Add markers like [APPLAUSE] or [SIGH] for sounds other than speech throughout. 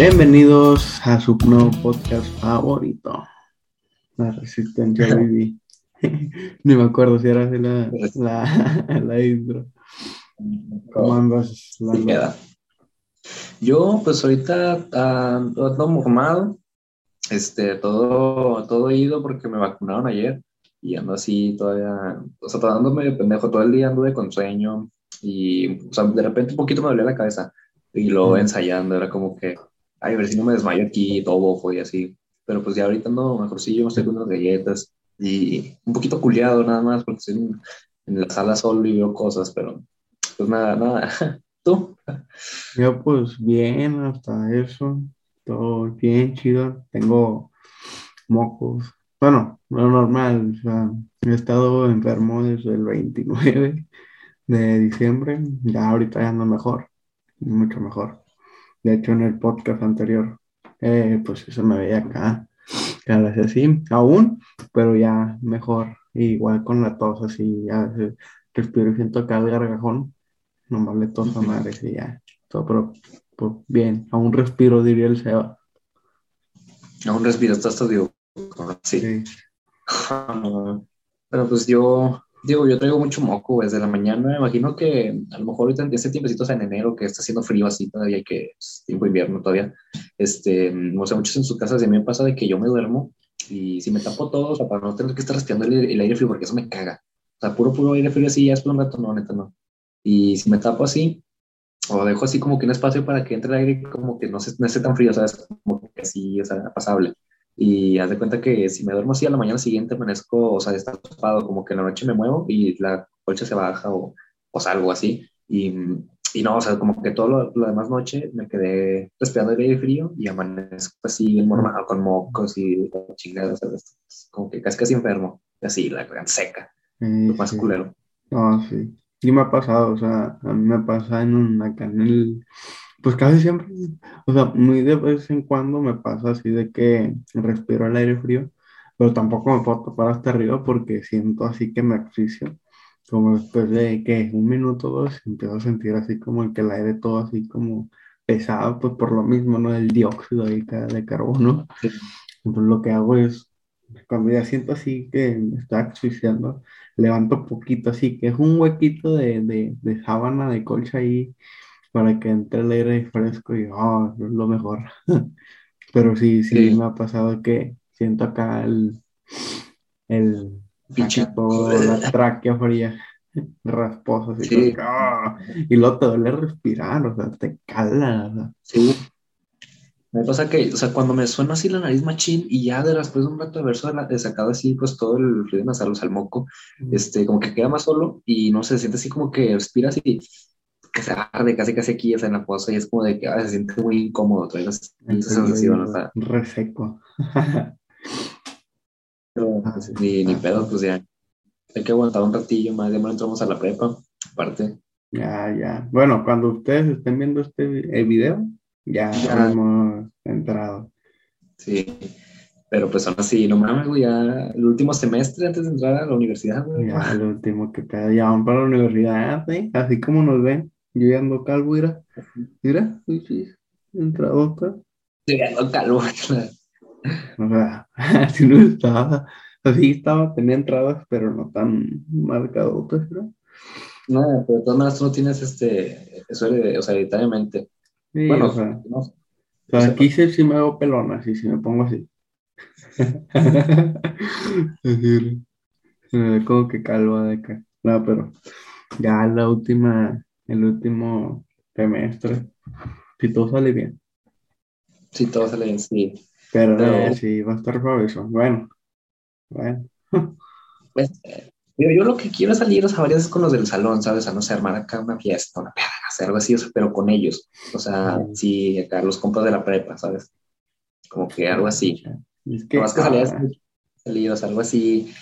Bienvenidos a su nuevo podcast favorito, La Resistencia [LAUGHS] Vivi. [LAUGHS] Ni me acuerdo si era así la, la, [LAUGHS] la intro. ¿Cómo andas? Sí queda. Yo, pues ahorita ando ando mormado, este, todo, todo ido porque me vacunaron ayer y ando así todavía, o sea, todavía ando medio pendejo, todo el día anduve con sueño y, o sea, de repente un poquito me dolía la cabeza y luego ensayando, era como que, ay, a ver si no me desmayo aquí, todo bofo y así, pero pues ya ahorita ando mejorcillo, me estoy con unas galletas y un poquito culiado nada más porque estoy en, en la sala solo y veo cosas, pero pues nada, nada, [LAUGHS] ¿tú? Yo pues bien, hasta eso, todo bien, chido. Tengo mocos. Bueno, lo normal, o sea, he estado enfermo desde el 29 de diciembre, ya ahorita ya ando mejor, mucho mejor. De hecho, en el podcast anterior, eh, pues eso me veía acá, cada vez así, aún, pero ya mejor, igual con la tos así, ya respiro y siento acá el gargajón, nomás le toso a [LAUGHS] madres y ya, todo, pero pues, bien, aún respiro, diría el Seba. Aún respiras, estás digo, sí. Sí. [LAUGHS] Pero pues yo, digo, yo traigo mucho moco desde la mañana. Me imagino que a lo mejor ahorita este tiempecito, o sea, en enero, que está haciendo frío así todavía, que es tiempo invierno todavía, este, o sea, muchos en sus casas, y a mí me pasa de que yo me duermo y si me tapo todo, o sea, para no tener que estar respirando el, el aire frío, porque eso me caga. O sea, puro, puro aire frío así, ya después de un rato, no, neta, no. Y si me tapo así, o dejo así como que un espacio para que entre el aire, como que no, se, no esté tan frío, ¿sabes? Como que así, o sea, pasable. Y haz de cuenta que si me duermo así a la mañana siguiente amanezco, o sea, está tapado, como que en la noche me muevo y la colcha se baja o, o salgo así. Y, y no, o sea, como que todo lo, lo demás noche me quedé respirando el aire frío y amanezco así mormado con mocos y chingadas, ¿sabes? Como que casi casi enfermo, así, la garganta seca, Sí, lo más sí. culero. No, sí. Y me ha pasado, o sea, a mí me pasa en un, acá en el, pues casi siempre, o sea, muy de vez en cuando me pasa así de que respiro el aire frío, pero tampoco me puedo tapar hasta arriba porque siento así que me asfixio, como después de que un minuto o dos empiezo a sentir así como el que el aire todo así como pesado, pues por lo mismo, ¿no? El dióxido ahí de carbono. Sí. Entonces lo que hago es, cuando ya siento así que me está asfixiando, levanto poquito así, que es un huequito de, de, de sábana, de colcha ahí, para que entre el aire fresco y oh, lo mejor. [LAUGHS] Pero sí, sí, Sí. me ha pasado que siento acá el, el, acá la tráquea fría, [LAUGHS] rasposa, así Sí. que, ah, y luego te duele respirar, o sea, te cala, o sea. Sí. Me pasa que, o sea, cuando me suena así la nariz machín y ya de después de un rato de haber sacado así, pues todo el fluido nasal, o sea, el moco, este, como que queda más solo y no sé, se siente así como que respiras y que se arde casi casi aquí, o sea, en la fosa y es como de que ah, se siente muy incómodo, trae esa sensación, o sea, reseco. pero, [LAUGHS] pues, ni, ni pedo, pues ya, hay que aguantar un ratillo más, ya me entramos a la prepa, aparte, Ya, ya. Bueno, cuando ustedes estén viendo este el video, ya Ya. hemos entrado. sí, pero pues aún así, no mames, güey, ya el último semestre antes de entrar a la universidad, güey, Ya, [LAUGHS] el último que pedo, ya van para la universidad, ¿sí? Así como nos ven. Yo ya ando calvo, mira. Mira, sí, sí, entradota. estoy ando calvo, [LAUGHS] O sea, [LAUGHS] así no estaba. Así estaba, tenía entradas, pero no tan marcadotas, ¿no? No, pero de todas maneras tú no tienes este, eso o sea, hereditariamente. Sí, Bueno, o sea, no, o sea, aquí sí, sí me hago pelón, así, si me pongo así. [LAUGHS] Así, como que calva de acá. No, pero ya la última, el último semestre, si todo sale bien. sí, todo sale bien, sí. Pero eh, sí, va a estar eso. Bueno, bueno. [LAUGHS] Pues, digo, yo lo que quiero salir, o sea, varias veces con los del salón, ¿sabes? A no sé, armar acá una fiesta, una peda, hacer algo así, o sea, pero con ellos. O sea, Ujú. sí, acá los compas de la prepa, ¿sabes? Como que algo así. Es que, No más que salías ah, salidos, algo así.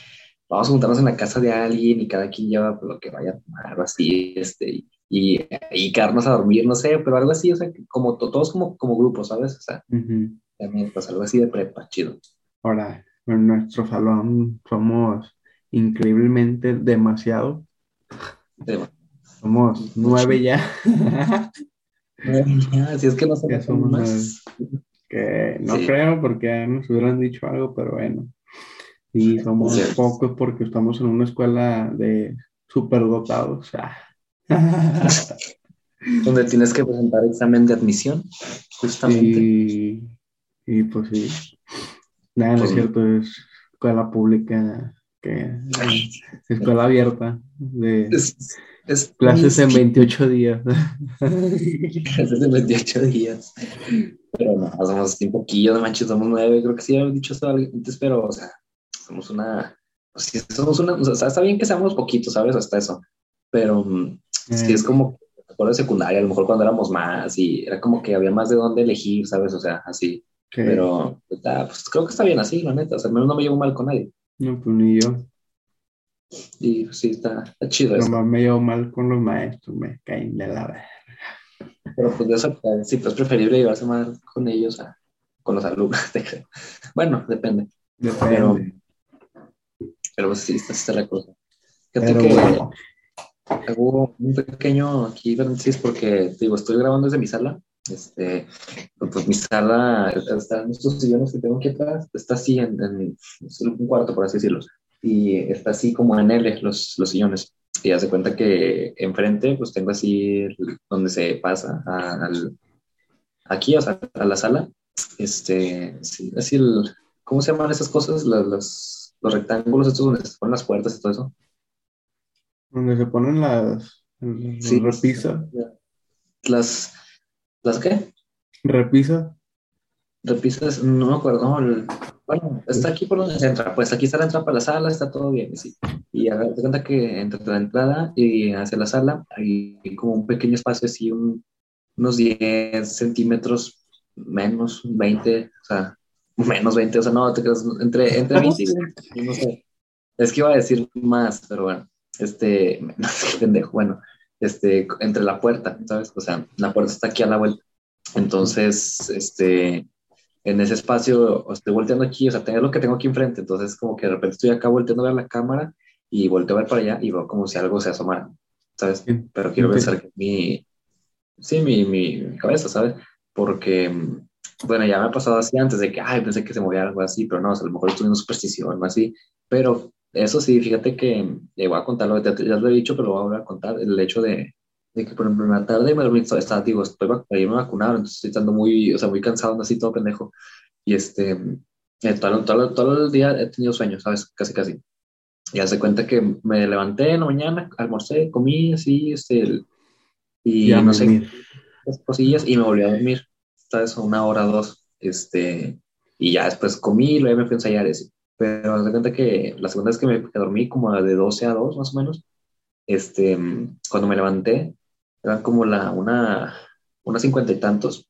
Vamos a juntarnos en la casa de alguien y cada quien lleva lo que vaya a tomar, algo así, este, y, y, y quedarnos a dormir, no sé, pero algo así, o sea, como to- todos como, como grupos, ¿sabes? O sea, también, pues algo así de prepa, chido. Ahora, en nuestro salón somos increíblemente demasiado. Somos nueve ya. si es que no se más. Que no creo porque nos hubieran dicho algo, pero bueno. Y somos pocos porque estamos en una escuela de superdotados. [LAUGHS] Donde tienes que presentar examen de admisión, justamente. Y, y pues sí. Nada, no es cierto, es escuela pública, que escuela abierta de clases en 28 días. [LAUGHS] clases en 28 días. Pero no, somos un poquillo de manches, somos nueve, creo que sí había dicho esto antes, pero, o sea, somos una, pues sí, somos una, o sea, está bien que seamos poquitos, ¿sabes? Hasta eso, pero mm, sí es como, de secundaria, a lo mejor cuando éramos más y era como que había más de dónde elegir, ¿sabes? O sea, así. Pero pues, pues, creo que está bien así, la neta, o sea, al menos no me llevo mal con nadie. No, pues ni yo. Y pues, sí, está, está chido eso. Nomás me llevo mal con los maestros, me caen de la verga. Pero pues de eso, sí, pues es preferible llevarse mal con ellos a con los alumnos. [LAUGHS] bueno, depende. Depende. Pero, pues sí, está, está la cosa. Fíjate que bueno. Hago un pequeño aquí, porque digo, estoy grabando desde mi sala. Este, pues mi sala, está en estos sillones que tengo aquí atrás, está así en, en un cuarto, por así decirlo y está así como en L los, los sillones. Y hace cuenta que enfrente, pues tengo así donde se pasa a, al, aquí, o sea, a la sala. Este, sí, así el, ¿cómo se llaman esas cosas? Los, los, rectángulos estos donde se ponen las puertas y todo eso. Donde se ponen las, sí, repisas. Las, ¿las qué? Repisa. Repisas, no me acuerdo, bueno, está aquí por donde se entra, pues aquí está la entrada para la sala, está todo bien, sí. Y te cuenta que entre la entrada y hacia la sala hay como un pequeño espacio, así, unos 10 centímetros menos, 20, o sea, menos 20, o sea, no, te quedas entre, entre 20 y [LAUGHS] no sé. Es que iba a decir más, pero bueno, este, [LAUGHS] no sé, pendejo, bueno, este, entre la puerta, ¿sabes? O sea, la puerta está aquí a la vuelta. Entonces, este, en ese espacio, estoy volteando aquí, o sea, tengo lo que tengo aquí enfrente, entonces como que de repente estoy acá volteando a ver la cámara y volteo a ver para allá y veo como si algo se asomara, ¿sabes? Pero quiero pensar que mi, sí, mi, mi, cabeza, ¿sabes? Porque, bueno, ya me ha pasado así antes de que, ay, pensé que se movía algo así, pero no, o sea, a lo mejor estoy en superstición o así, pero eso sí, fíjate que, le voy a contar, lo, ya lo he dicho, pero lo voy a volver a contar, el hecho de, de que, por ejemplo, en la tarde me dormí, está, digo, estoy me vacunaron, entonces estoy estando muy, o sea, muy cansado, así todo pendejo. Y este, eh, todo, todo, todo, el día he tenido sueños, ¿sabes? Casi, casi. Y hace cuenta que me levanté en la mañana, almorcé, comí, así, este, y no sé, cosillas, y me volví a dormir, ¿sabes? Una hora, dos, este, y ya después comí, luego me fui a ensayar, ese. Pero hace cuenta que la segunda vez que me que dormí, como de 12 a 2, más o menos, este, cuando me levanté, eran como la, una, una cincuenta y tantos.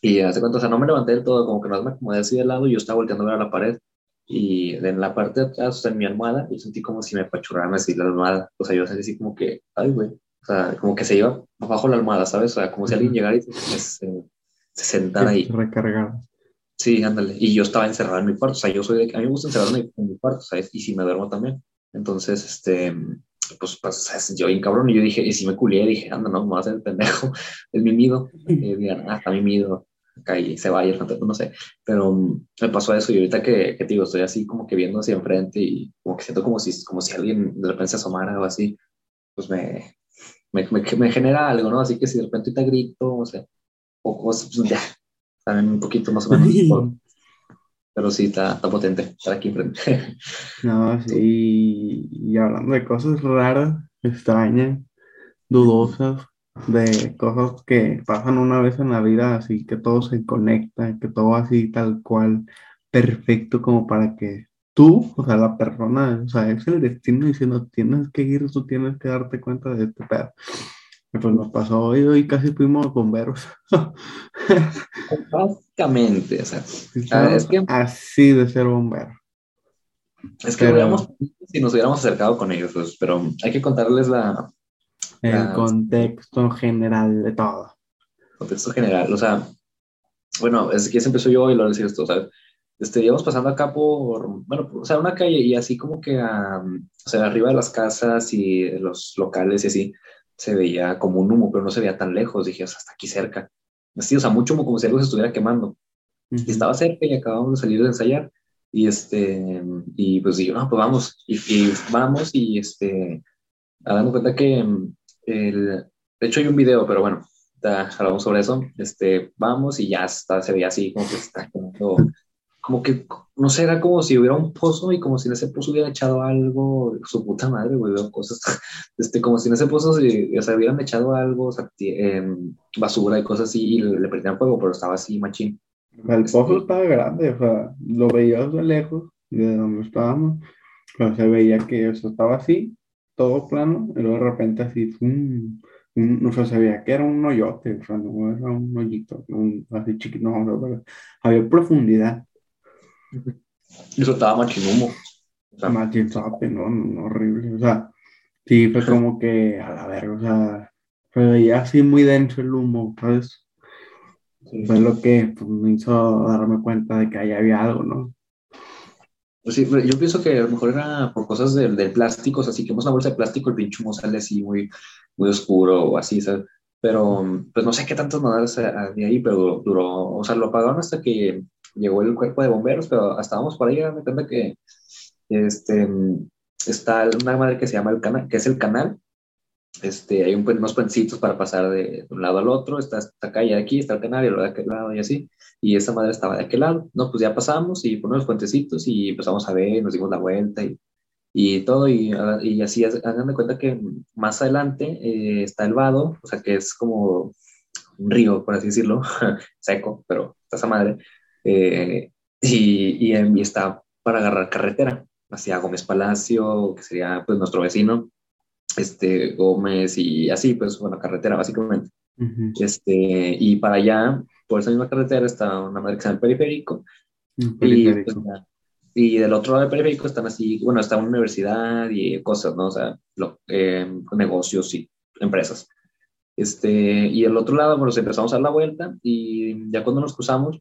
Y hace cuenta, o sea, no me levanté del todo, como que no me acomodé así de lado y yo estaba volteando a ver a la pared. Y en la parte de atrás, o sea, en mi almohada, yo sentí como si me apachurraran así la almohada. O sea, yo sentí así como que, ay, güey. O sea, como que se iba abajo la almohada, ¿sabes? O sea, como si alguien llegara y se, se, sentara ahí. Recargar. Sí, ándale. Y yo estaba encerrado en mi cuarto. O sea, yo soy de... A mí me gusta encerrarme en mi cuarto, ¿sabes? Y si me duermo también. Entonces, este pues, pues yo bien cabrón, y yo dije, y si me culié, dije, anda, no, me voy a hacer el pendejo, el mimido, y digan, ah, está mimido, acá y se vaya, no sé, pero um, me pasó eso, y ahorita que, que digo, estoy así como que viendo hacia enfrente, y como que siento como si, como si alguien de repente se asomara o así, pues me, me, me, genera algo, ¿no? Así que si de repente ahorita grito, o sea, o cosas, pues ya, también un poquito más o menos, [LAUGHS] pero sí está, está potente estar aquí enfrente. [LAUGHS] No, sí, y hablando de cosas raras, extrañas, dudosas, de cosas que pasan una vez en la vida, así que todo se conecta, que todo así tal cual, perfecto como para que tú, o sea, la persona, o sea, es el destino diciendo, tienes que ir, tú tienes que darte cuenta de este pedo. Pues nos pasó hoy, hoy casi fuimos bomberos. [LAUGHS] Básicamente, o sea, es que, así de ser bombero. Es que pero, si nos hubiéramos acercado con ellos, pues, pero hay que contarles la, el contexto general de todo. Contexto general, o sea, bueno, es que se empezó yo y lo decía esto, ¿sabes? Este, íbamos pasando acá por, bueno, o sea, una calle y así como que, o sea, arriba de las casas y los locales y así, se veía como un humo, pero no se veía tan lejos. Dije, hasta aquí cerca. Así, o sea, mucho humo como si algo se estuviera quemando. Y estaba cerca y acabamos de salir de ensayar. Y este, y pues dije, no, pues vamos. Y, vamos y este, dando cuenta que el, de hecho hay un video, pero bueno, hablamos sobre eso. Este, vamos y ya está, se veía así como que está como, como que, no sé, era como si hubiera un pozo y como si en ese pozo hubiera echado algo, su puta madre, güey, veo cosas, [LAUGHS] este, como si en ese pozo se, o sea, hubieran echado algo, o sea, basura y cosas así y le, le prendían fuego, pero estaba así, machín. El pozo estaba grande, o sea, lo veías de lejos, de donde estábamos, pero se veía que eso estaba así, todo plano, y luego de repente así, un, un, o sea, se veía que era un hoyote, o sea, no era un hoyito, un, así chiquito, no, no, había profundidad. Y eso estaba machinumo. O sea, Machinzote, no, no, horrible, o sea, sí, fue como que, a la verga, o sea, se veía así muy denso el humo, ¿sabes? Fue lo que pues, me hizo darme cuenta de que ahí había algo, ¿no? Pues sí, yo pienso que a lo mejor era por cosas del, del plástico, o sea, si quemamos una bolsa de plástico, el pinche humo sale así muy, muy oscuro o así, ¿sabes? Pero, pues no sé qué tantos modales de ahí, pero duró, o sea, lo apagaron hasta que llegó el cuerpo de bomberos, pero hasta vamos por ahí, me cuenta que este, está una madre que se llama el canal, que es el canal, este, hay unos puentecitos para pasar de, un lado al otro, está esta calle de aquí, está el canal y lo de aquel lado y así, y esa madre estaba de aquel lado, no, pues ya pasamos y ponemos puentecitos y empezamos a ver, nos dimos la vuelta y, y todo, y, y así hagan de cuenta que más adelante eh, está el vado, o sea que es como un río, por así decirlo, [LAUGHS] seco, pero está esa madre, eh, y, y, está para agarrar carretera hacia Gómez Palacio, que sería pues nuestro vecino, este, Gómez y así, pues, bueno, carretera básicamente. este, y para allá, por esa misma carretera, está una madre que se llama el periférico. Y, pues, y, del otro lado del periférico están así, bueno, está una universidad y cosas, ¿no? O sea, eh, negocios y empresas. Este, y el otro lado, bueno, empezamos a dar la vuelta y ya cuando nos cruzamos,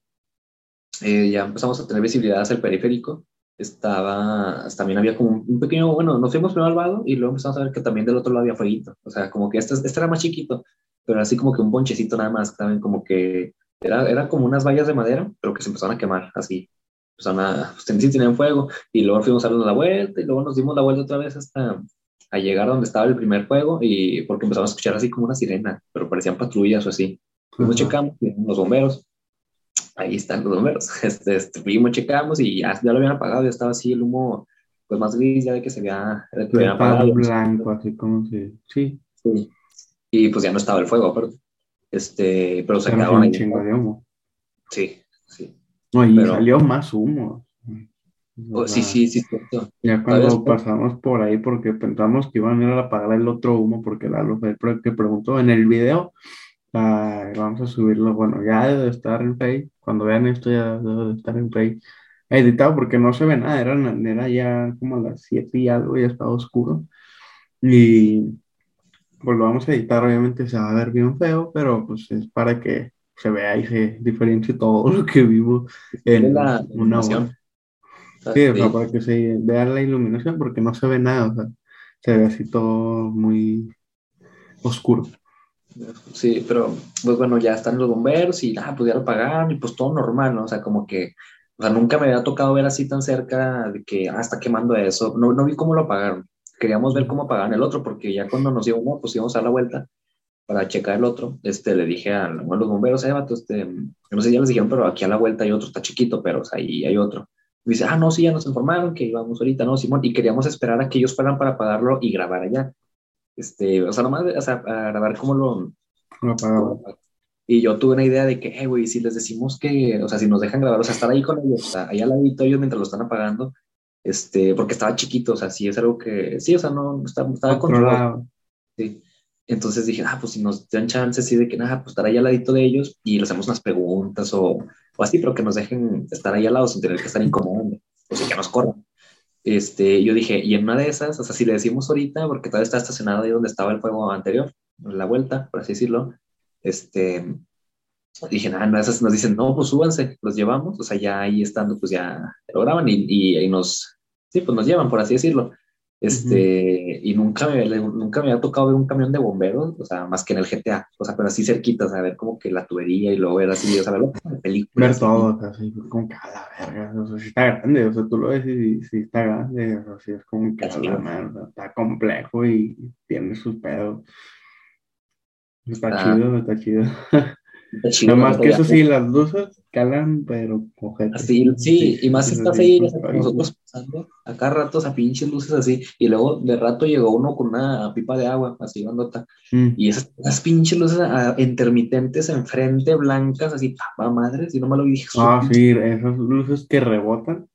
eh, ya empezamos a tener visibilidad hacia el periférico. Estaba, también había como un pequeño, bueno, nos fuimos primero al vado y luego empezamos a ver que también del otro lado había fueguito, o sea, como que este, este era más chiquito, pero así como que un bonchecito nada más, también como que era, era como unas vallas de madera, pero que se empezaron a quemar, así, empezaron a, pues sí tenían fuego, y luego fuimos a darnos la vuelta, y luego nos dimos la vuelta otra vez hasta a llegar donde estaba el primer fuego, y porque empezamos a escuchar así como una sirena, pero parecían patrullas o así. Fuimos checamos, los bomberos, ahí están los números. [LAUGHS] Este, este, fuimos, checamos y ya, ya, lo habían apagado, ya estaba así el humo, pues más gris, ya de que se había, que apagado. blanco, así como si, sí. sí. Y pues ya no estaba el fuego, pero, este, pero se quedaron ahí. chingo de humo. Sí, sí. No, y salió más humo. Oh, sí, sí, sí, cierto. Ya cuando pasamos por ahí, porque pensamos que iban a ir a apagar el otro humo, porque la luz que preguntó en el video, vamos a subirlo, bueno, ya debe estar en Face, cuando vean esto ya debe estar en Face, editado porque no se ve nada, era, era ya como a las 7 y algo, ya estaba oscuro, y pues lo vamos a editar, obviamente se va a ver bien feo, pero pues es para que se vea y se diferencie todo [LAUGHS] lo que vimos en la una hora. Sí, para que se vea la iluminación, porque no se ve nada, o sea, se ve así todo muy oscuro. Sí, pero pues bueno, ya están los bomberos y nada, pues ya lo pagaron y pues todo normal, ¿no? O sea, como que, o nunca me había tocado ver así tan cerca de que, ah, está quemando eso. No, no vi cómo lo apagaron. Queríamos ver cómo apagaron el otro, porque ya cuando nos uno, pues íbamos a la vuelta para checar el otro. Este, le dije a, los bomberos, eh, vato, este, no sé, ya les dijeron, pero aquí a la vuelta hay otro, está chiquito, pero o sea, ahí hay otro. Y dice, ah, no, sí, ya nos informaron que íbamos ahorita, no, Simón, y queríamos esperar a que ellos fueran para apagarlo y grabar allá. Este, o sea, nomás, o sea, para grabar cómo lo... y yo tuve una idea de que, eh, güey, si les decimos que, o sea, si nos dejan grabar, o sea, estar ahí con ellos, o sea, ahí al ladito ellos mientras lo están apagando, este, porque estaba chiquito, o sea, sí es algo que, sí, o sea, no, estaba, estaba controlado. Sí. Entonces dije, ah, pues si nos dan chance, sí, de que nada, pues estar ahí al ladito de ellos y les hacemos unas preguntas o, o así, pero que nos dejen estar ahí al lado sin tener que estar incomodando, o sea, que nos corran. Este, yo dije, y en una de esas, o sea, si le decimos ahorita, porque todavía está estacionado ahí donde estaba el fuego anterior, en la vuelta, por así decirlo, este, dije, nada, no, esas nos dicen, no, pues súbanse, los llevamos, o sea, ya ahí estando, pues ya lo graban y, y, nos, sí, pues nos llevan, por así decirlo. Este, y nunca me, nunca me había tocado ver un camión de bomberos, o sea, más que en el GTA, o sea, pero así cerquita, o sea, ver como que la tubería y luego ver así, o sea, verlo como en películas. Ver todo, así, como que a la verga, o sea, sí está grande, o sea, tú lo ves y sí está grande, o sea, es como que a la está complejo y tiene sus pedos. Está chido, está chido. [LAUGHS] Nada más que eso sí, las luces calan, pero Así, sí, y más estás ahí, nosotros pasando, acá ratos a pinches luces así, y luego de rato llegó uno con una pipa de agua, así bandota, mm. y esas, pinches luces ah, intermitentes enfrente, blancas, así, pa, madre, si no me lo dije. Ah, sí, esas luces que rebotan,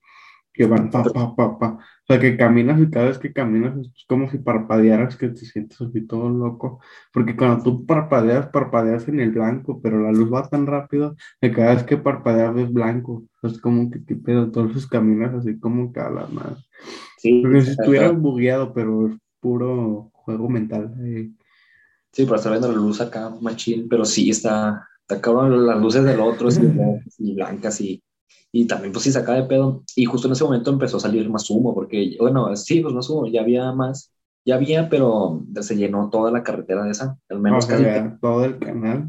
que van pa, pa, pa, pa. O sea, que caminas y cada vez que caminas es como si parpadearas, que te sientes así todo loco. Porque cuando tú parpadeas, parpadeas en el blanco, pero la luz va tan rápido que cada vez que parpadeas es blanco. Es como que qué pedo, entonces caminas así como que a la más. Sí, Porque si estuvieras bugueado, pero es puro juego mental. Eh. Sí, pero está viendo la luz acá, machín, pero sí está, está cabrón las luces del otro, y [LAUGHS] blancas y y también pues sí sacaba de pedo. Y justo en ese momento empezó a salir más humo, porque, bueno, sí, pues más humo, ya había más, ya había, pero se llenó toda la carretera de esa, al menos todo el canal.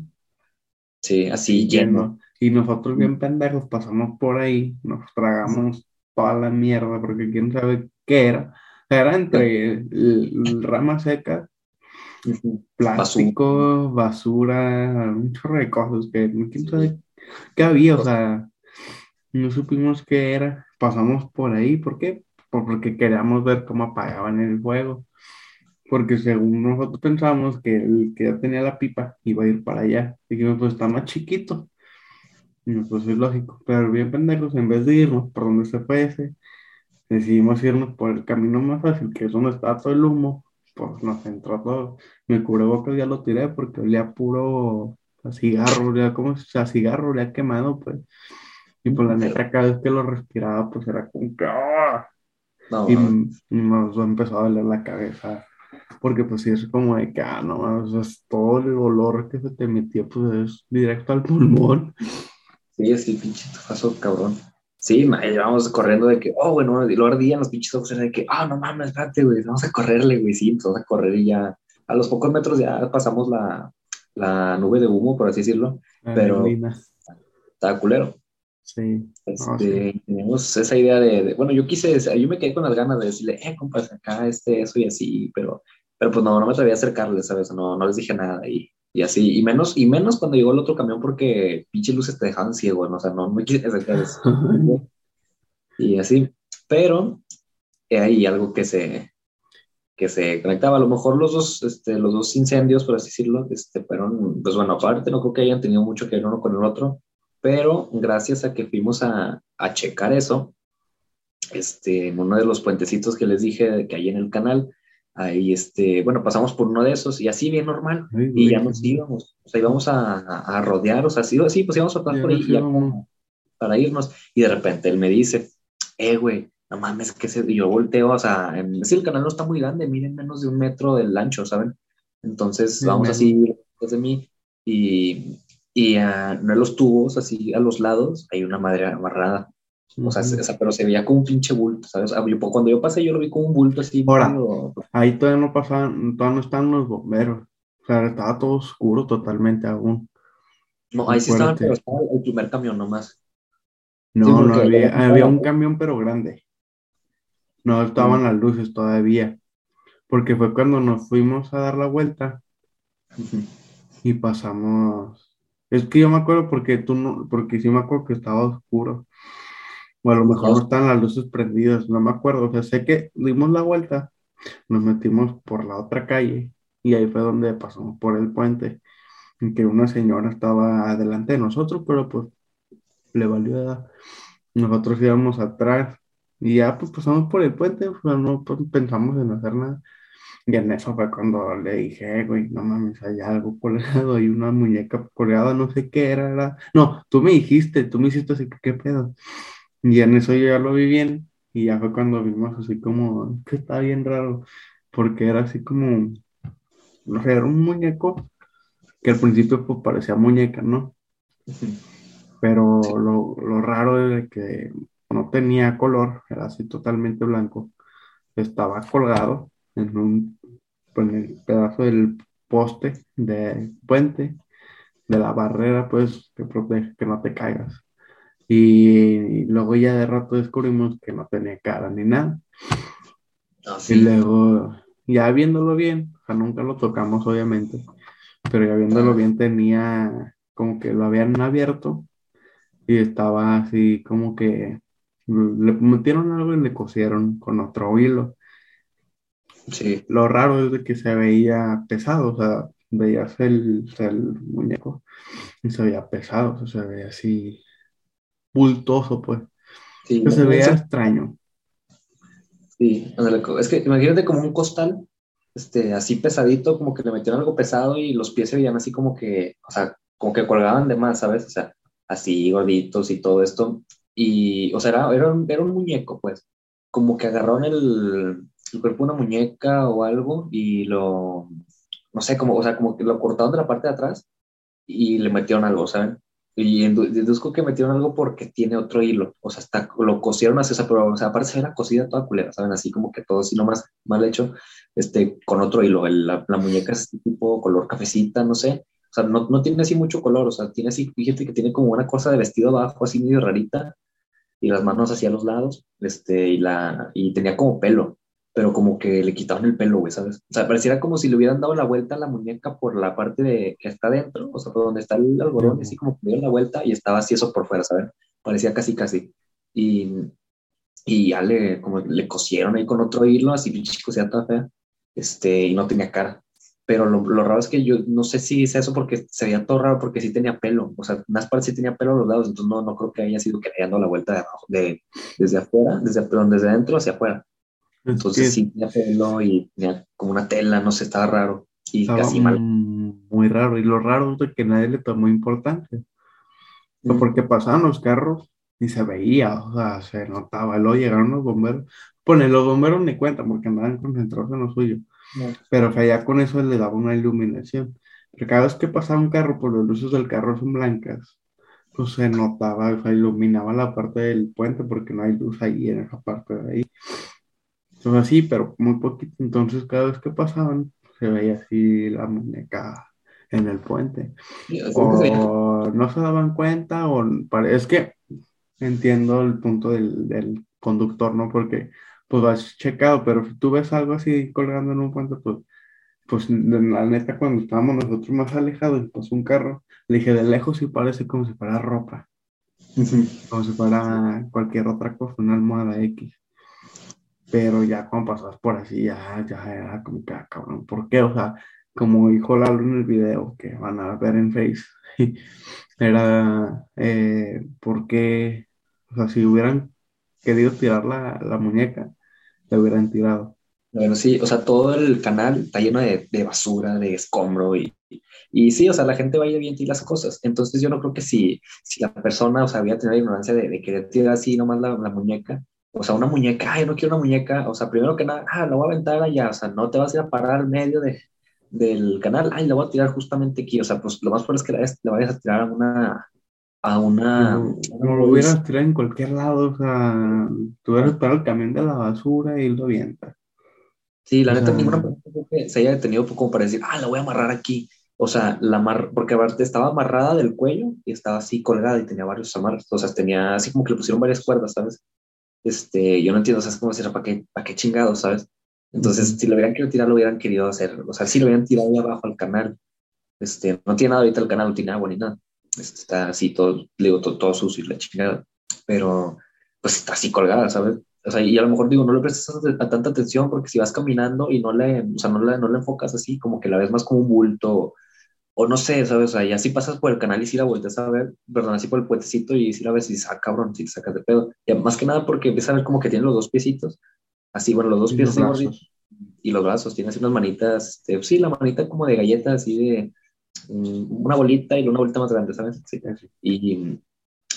Sí, así lleno. Y nosotros bien pendejos pasamos por ahí, nos tragamos toda la mierda, porque quién sabe qué era. Era entre ramas secas, plástico, basura, un chorro de cosas que quién sabe qué había, o sea, no supimos qué era, pasamos por ahí, ¿por qué? Porque queríamos ver cómo apagaban el fuego, porque según nosotros pensábamos que el que ya tenía la pipa iba a ir para allá, dijimos, pues está más chiquito, y pues es lógico, pero bien pendejos, en vez de irnos por donde se fue ese, decidimos irnos por el camino más fácil, que es donde está todo el humo, pues nos entró todo, mi cubrebocas ya lo tiré porque olía puro a cigarro, olía como si a cigarro, olía quemado, pues, y por la neta, cada vez que lo respiraba, pues era como que. ¡ah! y nos empezó a doler la cabeza. Porque, pues sí, es como de que, ah, no, o es todo el olor que se te metió, pues es directo al pulmón. Sí, es el pinche paso, cabrón. Sí, vamos corriendo de que, oh, bueno, y lo ardían los pinches ojos, era de que, ah, no mames, espérate, güey, vamos a correrle, güey, sí, vamos a correr y ya. A los pocos metros ya pasamos la, la nube de humo, por así decirlo, pero estaba culero. Sí. Este, Tenemos esa idea de, bueno, yo quise, yo me quedé con las ganas de decirle, eh, compas, acá este, eso y así, pero, pero pues no, no me atreví a acercarles, ¿sabes? No, no les dije nada y, y así, y menos, y menos cuando llegó el otro camión porque pinches luces te dejaban ciego, ¿no? O sea, no, no me quise acercarles. [LAUGHS] y así, pero hay algo que se, que se conectaba. A lo mejor los dos, este, los dos incendios, por así decirlo, este, fueron, pues bueno, aparte, no creo que hayan tenido mucho que ver uno con el otro, pero gracias a que fuimos a, a checar eso, este, en uno de los puentecitos que les dije que hay en el canal, ahí, este, bueno, pasamos por uno de esos y así bien normal, y ya nos íbamos, o sea, íbamos a, a, rodear, o sea, así, así pues íbamos a pasar por ahí ya para irnos, y de repente él me dice, eh, güey, no mames, que se, yo volteo, o sea, en, sí, el canal no está muy grande, miren menos de un metro del ancho, ¿saben? Entonces, vamos así desde mí, y y uh, no en los tubos, así a los lados, hay una madre amarrada. O sea, pero se veía como un pinche bulto, ¿sabes? Ah, cuando yo pasé, yo lo vi como un bulto así. Ahora, ahí todavía no pasaban, todavía no están los bomberos. O sea, estaba todo oscuro totalmente aún. No, ahí sí estaban, pero estaba el primer camión nomás. No, no había, había un camión, pero grande. No estaban las luces todavía. Porque fue cuando nos fuimos a dar la vuelta y pasamos es que yo me acuerdo porque tú no, porque sí me acuerdo que estaba oscuro. O a lo mejor no estaban las luces prendidas, no me acuerdo. O sea, sé que dimos la vuelta, nos metimos por la otra calle y ahí fue donde pasamos por el puente, en que una señora estaba adelante de nosotros, pero pues le valió edad. Nosotros íbamos atrás y ya pues pasamos por el puente, pues, no pues, pensamos en hacer nada. Y en eso fue cuando le dije, güey, no mames, hay algo colgado y una muñeca colgada, no sé qué era, No, tú me dijiste, tú me hiciste así, ¿qué pedo? Y en eso yo ya lo vi bien y ya fue cuando vimos así como, que está bien raro, porque era así como, no sé, era un muñeco que al principio pues parecía muñeca, ¿no? Pero lo, lo raro es que no tenía color, era así totalmente blanco estaba colgado en un en el pedazo del poste de puente de la barrera, pues, que protege que no te caigas. Y luego ya de rato descubrimos que no tenía cara ni nada. Ah, Y luego, ya viéndolo bien, o sea, nunca lo tocamos obviamente, pero ya viéndolo Ah. bien tenía como que lo habían abierto y estaba así como que le metieron algo y le cosieron con otro hilo. Sí, Lo raro es de que se veía pesado, o sea, veías el, o sea, el muñeco y se veía pesado, o sea, se veía así bultoso, pues. sí, se veía extraño. sí, es que imagínate como un costal, este, así pesadito, como que le metieron algo pesado y los pies se veían así como que, o sea, como que colgaban de más, ¿sabes? O sea, así gorditos y todo esto. Y, o sea, era, era, un, era un muñeco, pues, como que agarraron el, el cuerpo una muñeca o algo y lo, no sé, como, o sea, como que lo cortaron de la parte de atrás y le metieron algo, ¿saben? Y deduzco que metieron algo porque tiene otro hilo, o sea, hasta lo cosieron así, o sea, pero, o sea, aparte se ve la cosida toda culera, ¿saben? Así como que todo así nomás mal hecho, este, con otro hilo, el- la, la muñeca es tipo color cafecita, no sé, o sea, no, no tiene así mucho color, o sea, tiene así, fíjate que tiene como una cosa de vestido abajo, así medio rarita, y las manos hacia los lados, este, y la, y tenía como pelo, pero como que le quitaron el pelo, güey, ¿sabes? O sea, pareciera como si le hubieran dado la vuelta a la muñeca por la parte de que está dentro, o sea, por donde está el algodón, así como que dieron la vuelta y estaba así eso por fuera, ¿saben? Parecía casi, casi. Y, y ya le, como le cosieron ahí con otro hilo, así pinche cosida toda fea, este, y no tenía cara. Pero lo, lo raro es que yo no sé si es eso porque se veía todo raro porque sí tenía pelo, o sea, unas partes sí tenía pelo a los lados, entonces no, no creo que haya sido que le hayan dado la vuelta de abajo, de, desde afuera, desde, perdón, desde adentro hacia afuera. Es Entonces sí tenía pelo y tenía como una tela, no sé, estaba raro y estaba casi mal. mm, muy raro. Y lo raro es que nadie le tomó importancia. O sea, Mm. porque pasaban los carros y se veía, o sea, se notaba. Luego llegaron los bomberos. Y los bomberos ni cuenta porque andaban concentrados en lo suyo. No. Pero o sea, ya con eso le daba una iluminación. Pero cada vez que pasaba un carro, por las luces del carro son blancas, pues se notaba, o sea, iluminaba la parte del puente porque no hay luz ahí en esa parte de ahí. Entonces así, pero muy poquito. Entonces cada vez que pasaban, se veía así la muñeca en el puente. O no se daban cuenta, o pare- es que entiendo el punto del, del conductor, ¿no? Porque pues vas checado, pero si tú ves algo así colgando en un puente, pues, pues la neta, cuando estábamos nosotros más alejados, pues un carro, le dije de lejos y parece como si fuera ropa, como si fuera cualquier otra cosa, una almohada X. Pero ya cuando pasas por así, ya, ya era como que, ah, cabrón, ¿por qué? O sea, como dijo Lalo en el video que van a ver en Face, [LAUGHS] era eh, porque, o sea, si hubieran querido tirar la, la muñeca, la hubieran tirado. Bueno, sí, o sea, todo el canal está lleno de, de basura, de escombro y, y sí, o sea, la gente va a ir bien y las cosas. Entonces yo no creo que si, si la persona, o sea, había tenido la ignorancia de, de querer tirar así nomás la, la muñeca, o sea, una muñeca, ay, no quiero una muñeca, o sea, primero que nada, ah, la voy a aventar allá, o sea, no te vas a ir a parar al medio de, del canal, ay, la voy a tirar justamente aquí, o sea, pues lo más probable es que la, la vayas a tirar a una, a una, No, lo hubieras tirado en cualquier lado, o sea, tú hubieras esperado el camión de la basura y lo avientas. Sí, la O neta, sea- ninguna persona que se haya detenido como para decir, ah, la voy a amarrar aquí. O sea, la amar porque aparte estaba amarrada del cuello y estaba así colgada y tenía varios amarres. O sea, tenía así como que le pusieron varias cuerdas, ¿sabes? Este, yo no entiendo, o sea, es como decir, ¿para qué, para qué chingados, ¿sabes? Entonces, si lo hubieran querido tirar, lo hubieran querido hacer. O sea, si lo hubieran tirado ahí abajo al canal. Este, no tiene nada ahorita el canal, no tiene agua ni nada. Está así todo, digo, todo, todo sucio y la chingada. Pero, pues está así colgada, ¿sabes? O sea, y a lo mejor digo, no le prestas a, a tanta atención porque si vas caminando y no le, o sea, no le, no le enfocas así, como que la ves más como un bulto, o no sé, ¿sabes? O sea, y así pasas por el canal y si la vueltas a ver, perdón, así por el puentecito y si la ves y dices, ah, cabrón, si te sacas de pedo. Y más que nada porque empiezas a ver como que tiene los dos piecitos, así, bueno, los dos pies los así y los brazos, tiene así unas manitas, este, sí, la manita como de galleta, así de mm, una bolita y una bolita más grande, ¿sabes? Sí. Y,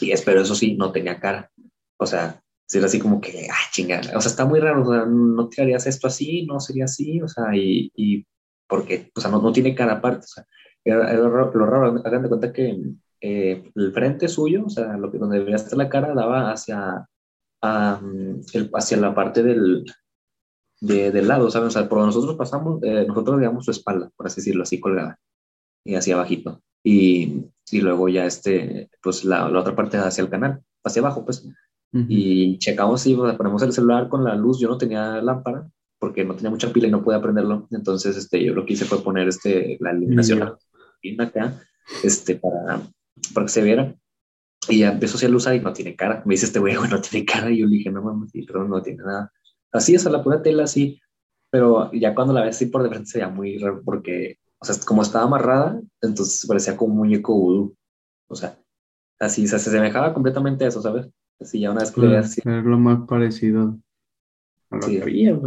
y es, pero eso sí, no tenía cara. O sea, si era así como que, ah, chinga. O sea, está muy raro. O sea, no tirarías esto así, no sería así. O sea, y, y porque, o sea, no, no tiene cara aparte. O sea, lo, lo raro. Hagan de cuenta que eh, el frente suyo, o sea, lo que, donde debería estar la cara, daba hacia, ah, el- hacia la parte del, de, del lado, ¿sabes? O sea, por nosotros pasamos, eh, nosotros digamos su espalda, por así decirlo, así colgada, y hacia abajito. Y, y luego ya este, pues la, la, otra parte hacia el canal, hacia abajo, pues. Y checamos y ponemos el celular con la luz. Yo no tenía lámpara porque no tenía mucha pila y no podía prenderlo. Entonces, este, yo lo que hice fue poner este, la iluminación acá, este, para, para que se viera. Y ya empezó a luz y no tiene cara. Me dice este [LAUGHS] güey, no tiene cara. Y yo le dije, no mames, perdón, no tiene nada. Así es, a la pura tela, así. Pero ya cuando la ves así por de frente se veía muy raro porque, o sea, como estaba amarrada, entonces parecía como un muñeco vudú. O sea, así, o sea, se semejaba completamente a eso, ¿sabes? Así ya una vez que le así. Es lo más parecido a lo que había,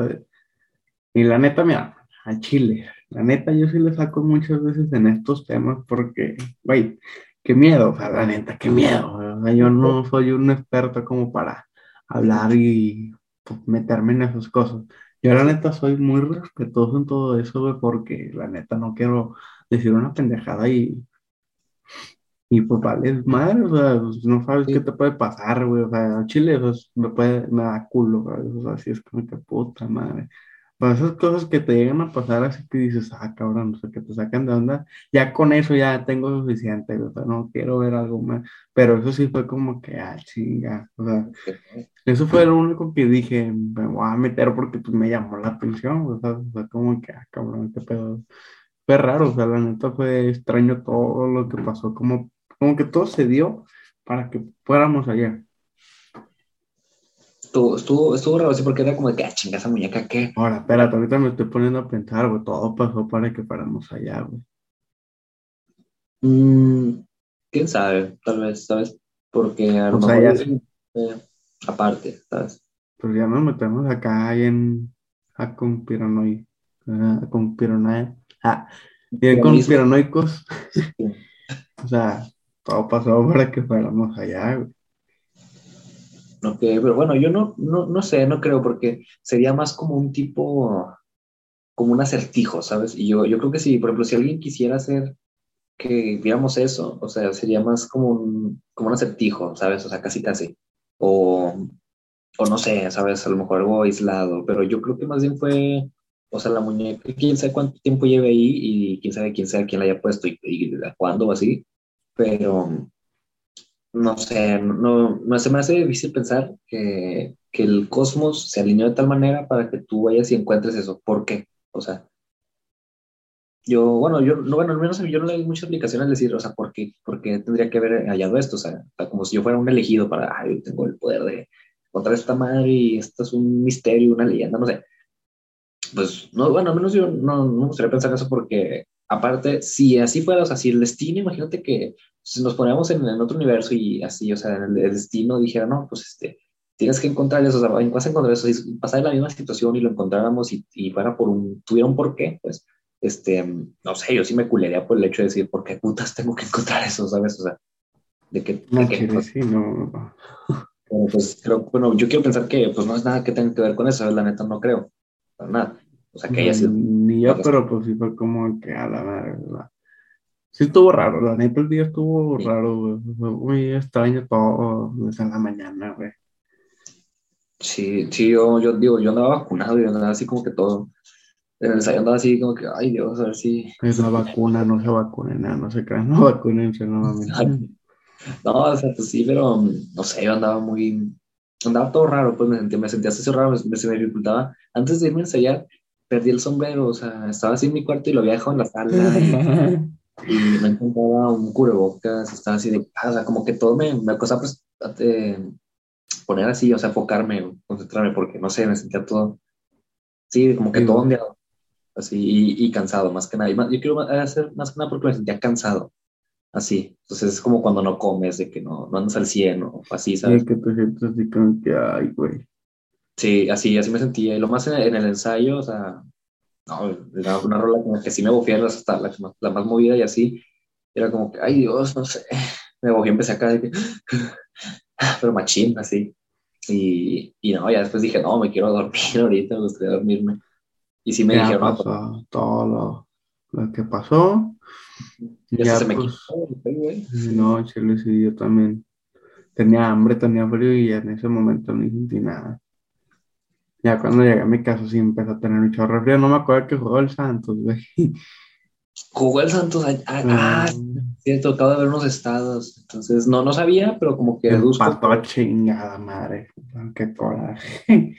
Y la neta, mira, a Chile, la neta yo sí le saco muchas veces en estos temas porque, güey, qué miedo, o sea, la neta, qué miedo. O sea, yo no soy un experto como para hablar y pues, meterme en esas cosas. Yo la neta soy muy respetuoso en todo eso, güey, porque la neta no quiero decir una pendejada y, y pues vale, madre, o sea, pues, no sabes qué te puede pasar, güey, o sea, Chile, pues, me puede, me da culo, güey, o sea, así es como que puta madre. Esas cosas que te llegan a pasar así que dices, ah, cabrón, o sea, que te sacan de onda, ya con eso ya tengo suficiente, o sea, no quiero ver algo más, pero eso sí fue como que, ah, chinga, o sea, eso fue lo único que dije, me voy a meter porque pues me llamó la atención, o sea, o sea como que, ah, cabrón, qué pedo. Fue raro, o sea, la neta fue extraño todo lo que pasó, como, como que todo se dio para que fuéramos allá estuvo, estuvo, estuvo raro así porque era como de que, ah, chinga esa muñeca, ¿qué? Ahora, espérate, ahorita me estoy poniendo a pensar, güey, todo pasó para que fuéramos allá, güey. Mm, quién sabe, tal vez, ¿sabes? Porque a lo mejor eh, aparte, ¿sabes? Pues ya nos metemos acá en a conspiranoia, a conspiranoia, ah, bien conspiranoicos. [LAUGHS] o sea, todo pasó para que fuéramos allá, güey. Ok, pero bueno, yo no, no, no sé, no creo, porque sería más como un tipo, como un acertijo, ¿sabes? Y yo, yo creo que sí, por ejemplo, si alguien quisiera hacer que viéramos eso, o sea, sería más como un, como un acertijo, ¿sabes? O sea, casi casi. O, o no sé, ¿sabes? A lo mejor algo aislado, pero yo creo que más bien fue, o sea, la muñeca, quién sabe cuánto tiempo lleve ahí y quién sabe quién sea quién la haya puesto y, y cuándo o así, pero no sé, no, no se me hace difícil pensar que, que, el cosmos se alineó de tal manera para que tú vayas y encuentres eso. ¿Por qué? O sea, yo, bueno, yo, no, bueno, al menos yo no le doy muchas explicaciones decir, o sea, ¿por qué, ¿por qué, tendría que haber hallado esto? O sea, como si yo fuera un elegido para, ay, tengo el poder de encontrar esta madre y esto es un misterio, una leyenda, no sé. Pues, no, bueno, al menos yo no, no me gustaría pensar eso porque, aparte, si así fuera, o sea, si el destino, imagínate que si nos ponemos en, en, otro universo y así, o sea, en el, destino dijera, no, pues este, tienes que encontrar eso, o sea, vas a encontrar eso, si pasara la misma situación y lo encontráramos y, y fuera por un, tuviera un porqué, pues, este, no sé, yo sí me culería por el hecho de decir, ¿por qué putas tengo que encontrar eso, sabes? O sea, de que... No, que, pues, sí, no. Pues creo, bueno, yo quiero pensar que pues no es nada que tenga que ver con eso, la neta no creo, para nada. O sea, que haya sido... Ni yo, pero pues sí fue como que a la verdad Sí estuvo raro, la neta el día estuvo raro, Fue muy extraño todo desde la mañana, güey. Sí, sí, yo, yo digo, yo andaba vacunado y andaba así como que todo. En el ensayo andaba así como que, ay Dios, a ver si. Es una vacuna, no se vacunen, nada, no se crean, no [LAUGHS] vacunense nuevamente. [LAUGHS] No, o sea, pues sí, pero no sé, yo andaba muy. Andaba todo raro, pues me sentía, me sentía así raro, me, se me dificultaba. Antes de irme a ensayar, perdí el sombrero, o sea, estaba así en mi cuarto y lo había dejado en la sala. [LAUGHS] y me encontraba un cubrebocas, estaba así de, ah, o sea, como que todo me, me costaba pues, poner así, o sea, enfocarme, concentrarme, porque no sé, me sentía todo, sí, como que todo ondeado, así, y, cansado, más que nada. Y más, yo quiero hacer más que nada porque me sentía cansado, así. Entonces es como cuando no comes, de que no, no andas al 100 o así, ¿sabes? Sí, que te sientes así como que, ay, güey. Sí, así, así me sentía. Y lo más en, en el ensayo, o sea, no, era una rola como que sí me bofía hasta la, la, más movida y así. Era como que, ay Dios, no sé. [LAUGHS] Me bofía, empecé acá de que, [LAUGHS] pero machín, así. Y, y no, ya después dije, no, me quiero dormir [LAUGHS] ahorita, me gustaría dormirme. Y sí me ya dijeron, pasó no, todo lo, lo, que pasó. Ya, ya se me pues, quitó, No, chile, sí, yo también tenía hambre, tenía frío y en ese momento no sentí nada. Ya cuando llegué a mi casa sí empezó a tener un chorro frío. No me acuerdo que jugó el Santos, güey. Jugó el Santos. Ah, ah, sí, tocado de ver unos estados. Entonces, no, no sabía, pero como que deduzco. Empató chingada madre. Qué coraje.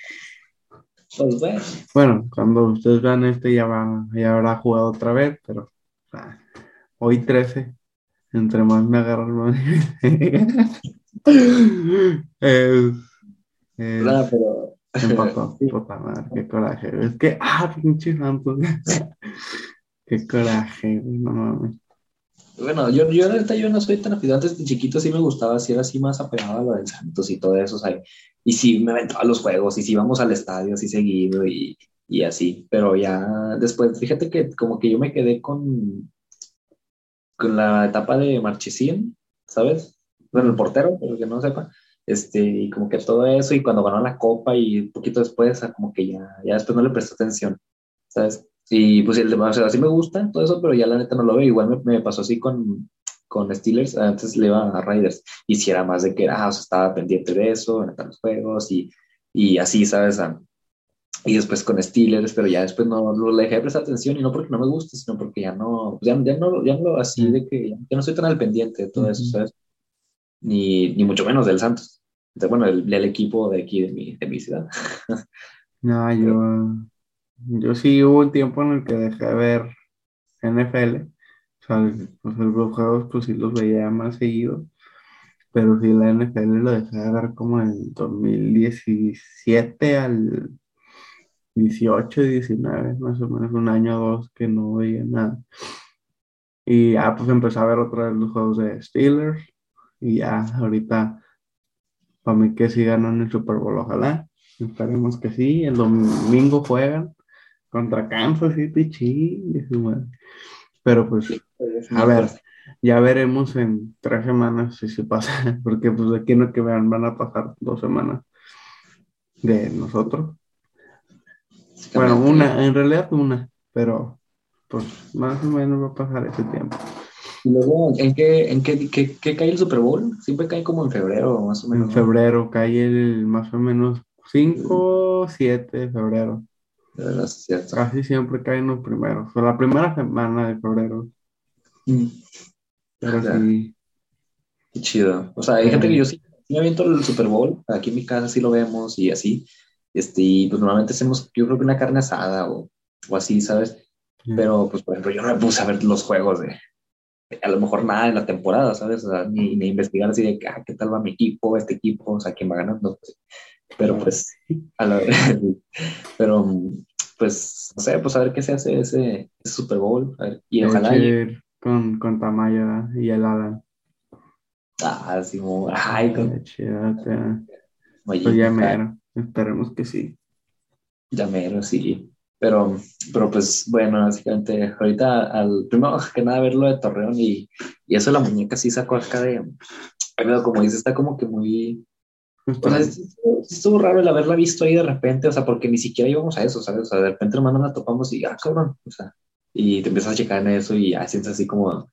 Pues bueno. Bueno, cuando ustedes vean este ya, va, ya habrá jugado otra vez, pero hoy 13. Entre más me agarran más. [LAUGHS] es, es, pero Empató, puta madre, qué coraje. Es que, ah, pinche santos. [LAUGHS] qué coraje, no mames. Bueno, yo, yo ahorita yo no soy tan aficionado, antes de chiquito sí me gustaba, sí era así más apegado a lo del Santos y todo eso, o sea, y sí me aventaba a los juegos, y sí íbamos al estadio así seguido y, y así, pero ya después, fíjate que como que yo me quedé con, con la etapa de Marchesín, ¿sabes? Bueno, el portero, pero que no sepa, este, y como que todo eso, y cuando ganó la copa y un poquito después, como que ya, ya después no le prestó atención, ¿sabes? Y pues el o sea, así me gusta todo eso, pero ya la neta no lo veo. Igual me, me pasó así con, con Steelers, antes le iba a Raiders, y si era más de que, ah, o sea, estaba pendiente de eso, en los juegos, y, y así, ¿sabes? Ah, y después con Steelers, pero ya después no, le dejé de prestar atención, y no porque no me guste, sino porque ya no, ya, ya no, ya no, así de que, ya no estoy tan al pendiente de todo eso, ¿sabes? Ni, ni mucho menos del Santos bueno, el, equipo de aquí, de mi, de mi ciudad. [LAUGHS] no, yo, yo sí hubo un tiempo en el que dejé de ver NFL. O sea, pues los juegos pues sí los veía más seguido. Pero sí la NFL lo dejé de ver como en 2017 al 18, 19, más o menos un año o dos que no veía nada. Y ya pues empecé a ver otra vez los juegos de Steelers. Y ya ahorita para mí que sí ganan el Super Bowl, ojalá. Esperemos que sí. El domingo juegan contra Kansas City, sí, Pero pues, a ver, ya veremos en tres semanas si se pasa, [LAUGHS] porque pues aquí no que vean, van a pasar dos semanas de nosotros. Bueno, una, en realidad una, pero pues más o menos va a pasar ese tiempo. Y luego, ¿en qué, en qué, qué, cae el Super Bowl? Siempre cae como en febrero, más o menos. En febrero, cae el más o menos 5, 7 de febrero. Casi siempre caen los primeros. O la primera semana de febrero. Mm. Pero sí. Qué chido. O sea, hay gente que yo sí, me aviento el Super Bowl. Aquí en mi casa sí lo vemos y así. Este, y pues normalmente hacemos, yo creo que una carne asada o, o así, ¿sabes? Pero, pues, por ejemplo, yo no me puse a ver los juegos de, a lo mejor nada en la temporada, ¿sabes? O sea, ni, ni, investigar así de ah, qué tal va mi equipo, este equipo, o sea, quién va ganando. Pero pues, a la [LAUGHS] pero pues, no sé, pues a ver qué se hace ese, Super Bowl. y ojalá. Con, con Tamaya y el Adam. Ah, sí, ay, con. Pues ya mero, esperemos que sí. Ya mero, sí. Pero, pero pues bueno, básicamente ahorita al primero que nada verlo de Torreón y, y eso la muñeca sí sacó acá de, como dice, está como que muy... O sea, estuvo raro el haberla visto ahí de repente, o sea, porque ni siquiera íbamos a eso, ¿sabes? O sea, de repente hermano la topamos y, ah, cabrón, o sea, y te empiezas a checar en eso y así así como, o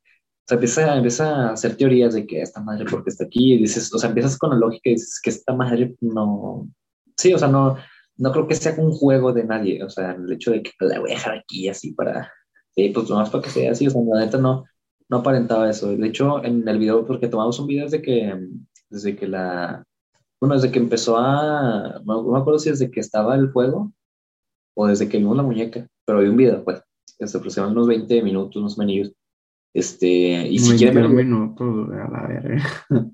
sea, empieza, empieza a hacer teorías de que esta madre porque está aquí y dices, o sea, empiezas con la lógica y dices que esta madre no, sí, o sea, no, no creo que sea un juego de nadie, o sea, el hecho de que la voy a dejar aquí así para, sí, pues nomás para que sea así, o sea, la neta no, no aparentaba eso. De hecho, en el video, porque tomamos un video desde que, desde que la, bueno, desde que empezó a, no, me acuerdo si desde que estaba el juego o desde que vimos la muñeca, pero vi un video, pues, se aproximadamente unos 20 minutos, unos menillos. Este, y si quieren ver... minutos, a la verga. [LAUGHS]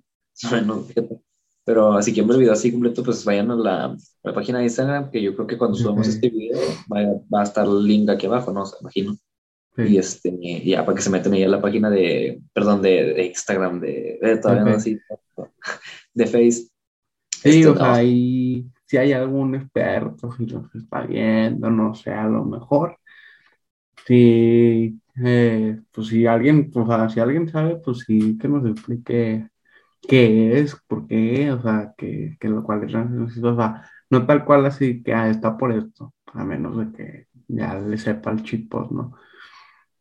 Bueno, fíjate. Pero si quieren ver el video así completo, pues vayan a la, página de Instagram, que yo creo que cuando subamos este video va, a estar el link aquí abajo, ¿no? Se imagino. Y este, ya para que se metan ahí a la página de, perdón, de, Instagram, de, de todavía no así, de Face. Sí, este, o sea, ahí, si hay algún experto, si los está viendo, no sé, a lo mejor. Si, eh, pues si alguien, o sea, si alguien sabe, pues sí, que nos explique qué es, por qué, o sea, que, que lo cual es o sea, no tal cual así que ah, está por esto, a menos de que ya le sepa el chipos, ¿no?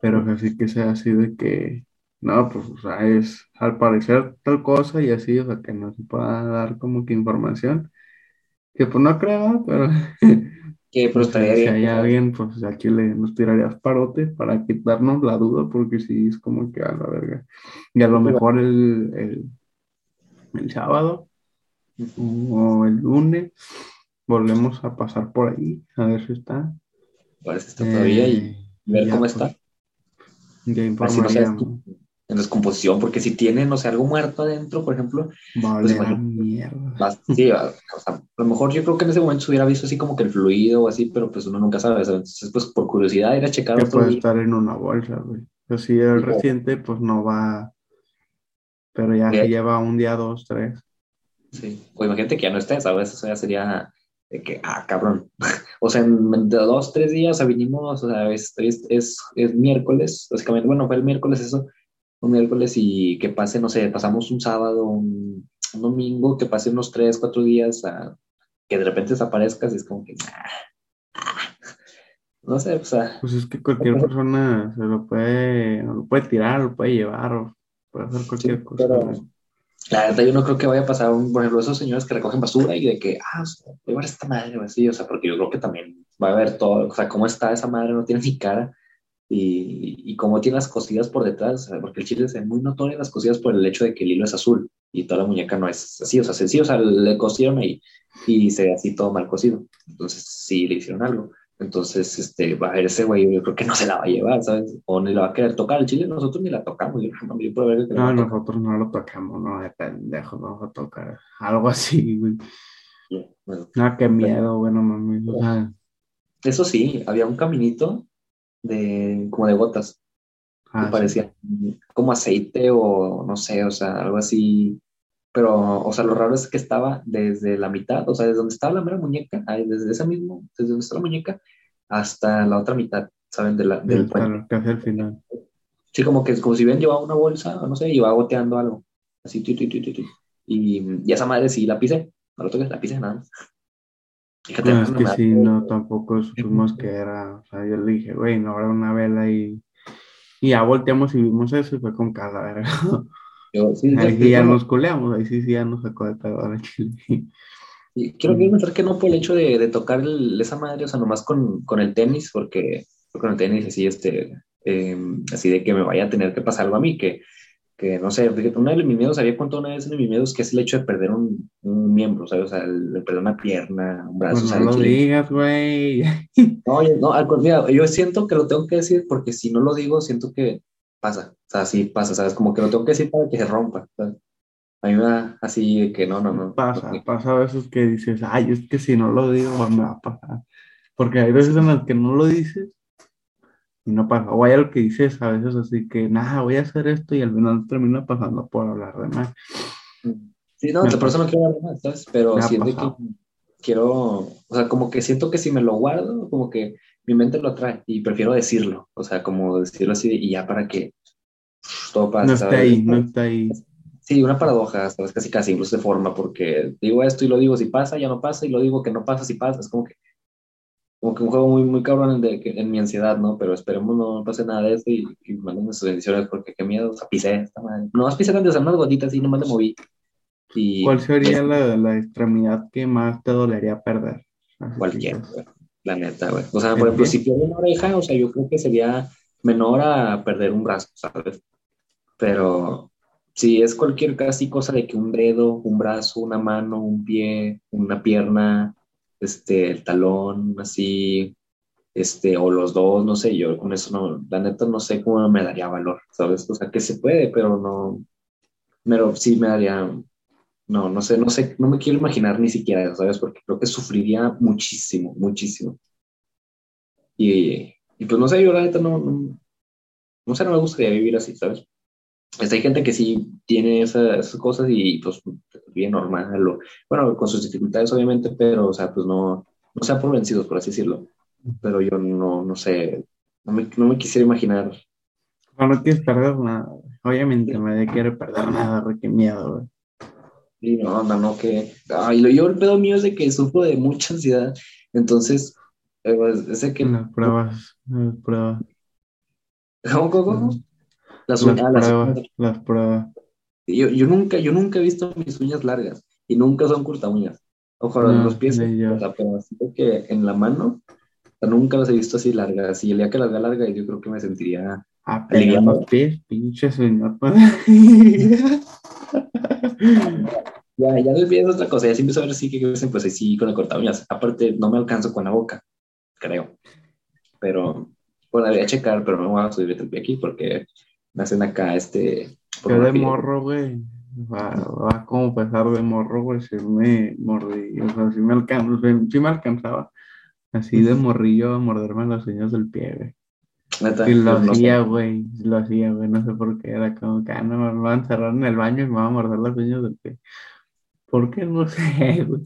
Pero que sí que sea así de que, no, pues, o sea, es al parecer tal cosa y así, o sea, que no se pueda dar como que información. Que pues no creo, pero. [LAUGHS] Que pues, si bien. hay pues, alguien, pues aquí le, nos tirarías parote para quitarnos la duda, porque sí es como que a la verga. Y a lo mejor el, el, el sábado o el lunes volvemos a pasar por ahí, a ver si está. Parece que está todavía y Eh, ver ya, cómo pues, está. Ya no en descomposición, porque si tiene, no sé, algo muerto adentro, por ejemplo, Vale, Pues, a bueno. mierda. más, sí, a, o sea, a lo mejor yo creo que en ese momento se hubiera visto así como que el fluido o así, pero pues uno nunca sabe, ¿sabes? Entonces, pues por curiosidad ir a checar Que puede día. estar en una bolsa, güey. Pero si es Sí, reciente, pues no va. Pero ya si lleva un día, dos, tres. Sí. O imagínate que ya no esté, ¿sabes? Eso ya sería de que, ah, cabrón. [LAUGHS] o sea, en dos, tres días, o sea, vinimos, o sea, es, es, es, es miércoles, básicamente, bueno, fue el miércoles eso, un miércoles y que pase, no sé, pasamos un sábado, un, un domingo, que pase unos tres, cuatro días, a, que de repente desaparezcas, y es como que, ah, ah. [LAUGHS] no sé, o sea, Pues es que cualquier [LAUGHS] persona se lo puede, lo puede tirar, lo puede llevar, o puede hacer cualquier Sí, cosa. pero-. La verdad, yo no creo que vaya a pasar, un, por ejemplo, esos señores que recogen basura y de que, ah, voy a llevar esta madre o así, o sea, porque yo creo que también va a haber todo, o sea, cómo está esa madre, no tiene ni cara y, y cómo tiene las cosillas por detrás, o sea, porque el chile es muy notorio las cosillas por el hecho de que el hilo es azul y toda la muñeca no es así, o sea, sencillo, o sea, le cosieron ahí y se ve así todo mal cosido, entonces sí le hicieron algo. Entonces, este, va a ver ese güey, yo creo que no se la va a llevar, ¿sabes? O ni la va a querer tocar. El chile nosotros ni la tocamos. Yo, no, yo puedo ver que No, nosotros no lo tocamos, no, de pendejo, no vamos a tocar. Algo así, güey. Bueno, No, qué miedo, bueno, mami. O sea, Eso sí, había un caminito de como de gotas, que ah, sí. parecía como aceite o no sé, o sea, algo así. Pero, o sea, lo raro es que estaba desde la mitad, o sea, desde donde estaba la mera muñeca, ahí, desde esa mismo, desde donde está la muñeca, hasta la otra mitad, ¿saben? De la, del Del puente. casi al final. Sí, como que como si bien llevaba una bolsa, no sé, y iba goteando algo. Así, tu, tu, tu. Y, y esa madre sí la pisé, no lo toques, la pisé nada más. Fíjate, No, es que sí, no, tampoco supimos que era. O sea, yo le dije, güey, no habrá una vela y. Y ya volteamos y vimos eso y fue con cara, verga. yo- sí, Ahí sí, ya nos culeamos, ahí sí, sí ya nos sacó de pedo chile. Y quiero quiero pensar que no por el hecho de, de tocar el- esa madre, o sea, nomás con, con el tenis, porque con el tenis así, este, eh, así de que me vaya a tener que pasar algo a mí, que, que no sé, uno de mis miedos, había contado una vez en mis miedos que es el hecho de perder un, un miembro, ¿sabes? O sea, el, el perder una pierna, un brazo, Pues no lo digas, güey. [LAUGHS] No, yo- no, al contrario, yo siento que lo tengo que decir porque si no lo digo, siento que pasa, o sea, sí pasa, ¿sabes? Como que lo tengo que decir para que se rompa, ¿sabes? A mí me da así de que no, no, no. Pasa, no, pasa a veces que dices, ay, es que si no lo digo, pues me va a pasar. Porque hay veces en las que no lo dices y no pasa. O hay algo que dices a veces así que, nada, voy a hacer esto y al final termina pasando por hablar de más. Sí, no, por eso no quiero hablar más, ¿sabes? Pero de que quiero, o sea, como que siento que si me lo guardo, como que mi mente lo atrae y prefiero decirlo, o sea, como decirlo así y ya para que todo pase, No está ahí, no está ahí. Sí, una paradoja, ¿sabes? Casi, casi, incluso de forma, porque digo esto y lo digo si pasa, ya no pasa, y lo digo que no pasa si pasa, es como que, como que un juego muy, muy cabrón de, que- en mi ansiedad, ¿no? Pero esperemos no pase nada de eso y, y manden sus bendiciones, porque qué miedo, o sea, pisé esta madre. No más pisé tanto, o sea, unas gotitas y nomás le moví. Y ¿Cuál sería pues, la, la extremidad que más te dolería perder? Así cualquier, güey, la neta, güey. O sea, ¿El por ejemplo, si pierdo una oreja, o sea, yo creo que sería menor a perder un brazo, ¿sabes? Pero si es cualquier casi cosa de que un dedo, un brazo, una mano, un pie, una pierna, este, el talón, así, este, o los dos, no sé, yo con eso no, la neta no sé cómo me daría valor, ¿sabes? O sea, que se puede, pero no, pero sí me daría, no, no sé, no sé, no me quiero imaginar ni siquiera eso, ¿sabes? Porque creo que sufriría muchísimo, muchísimo. Y, y pues no sé, yo la neta no, no, no sé, no me gustaría vivir así, ¿sabes? Este, hay gente que sí tiene esa- esas cosas y pues bien normal, o, bueno, con sus dificultades obviamente, pero o sea, pues no, no sean por vencidos, por así decirlo. Pero yo no, no sé, no me, no me quisiera imaginar. No, no quieres perder nada. Obviamente nadie quiere perder nada, qué miedo, güey. Y no, no, no, que, ay, lo yo el pedo mío es de que sufro de mucha ansiedad, entonces, eh, pues, es de que, Las pruebas, las pruebas, ¿cómo, cómo, cómo? Las las uñas, las pruebas, uñas. las pruebas. Yo, yo nunca, yo nunca he visto mis uñas largas y nunca son corta uñas. Ojo, en los pies, o sea, pero así que en la mano, nunca las he visto así largas. Y el día que las vea largas, yo creo que me sentiría Ah, pero los pies, pinche señor. [LAUGHS] ya, ya no es otra cosa, ya siempre saber si que dicen, pues sí, con el cortaviñas. Aparte, no me alcanzo con la boca, creo. Pero, bueno, debería checar, pero no me voy a subir el pie aquí porque me hacen acá este. De morro, güey. Va, va como pesar de morro, güey, si me mordí, o sea, si me, alcanzaba, si me alcanzaba, así de morrillo a morderme las uñas del pie, güey y lo hacía, güey, lo hacía, güey, no sé por qué, era como que, ah, no, me van a encerrar en el baño y me van a morder las uñas del pie. ¿Por qué? No [LAUGHS] sé, güey.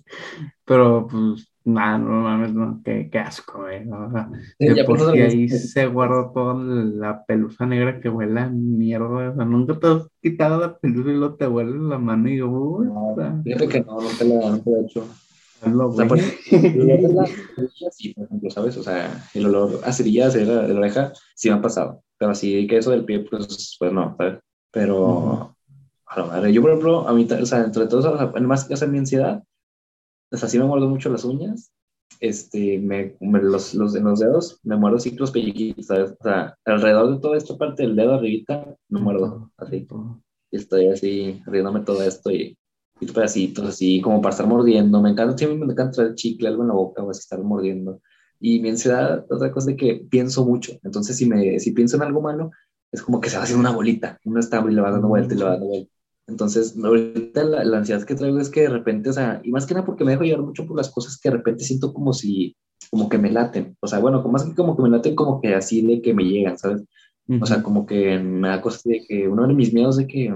Pero, pues, nada, no mames, no, qué, qué asco, güey. O sea, porque ahí se guardó toda la pelusa negra que huele a mierda, o sea, nunca te has quitado la pelusa y luego te huele la mano y yo, uy, no, fíjate que no, no te la, no te he hecho. Hazlo, o sea, por, sí, por ejemplo, ¿sabes? O sea, el olor a cerillas de la, de la oreja sí me ha pasado, pero así que eso del pie, pues, pues no, ¿sabes? Pero, a la madre, yo por ejemplo, a mí, o sea, entre todos, o sea, más que hacer mi ansiedad, o sea, sí me muerdo mucho las uñas, este, me, me los, los, en los dedos, me muerdo así los pelliquitos, ¿sabes? O sea, alrededor de toda esta parte del dedo arribita, me muerdo, así. Y estoy así, riéndome todo esto y y pedacitos así, como para estar mordiendo. Me encanta, siempre me encanta traer chicle, algo en la boca o así estar mordiendo. Y mi ansiedad, otra cosa es que pienso mucho. Entonces, si, me, si pienso en algo malo, es como que se va haciendo una bolita. Uno está y le va dando vuelta y le va dando vuelta. Entonces, ahorita la, la, ansiedad que traigo es que de repente, o sea, y más que nada porque me dejo llevar mucho por las cosas que de repente siento como si, como que me laten. O sea, bueno, más que como que me laten, como que así de que me llegan, ¿sabes? O sea, como que me da cosas de que uno de mis miedos de que,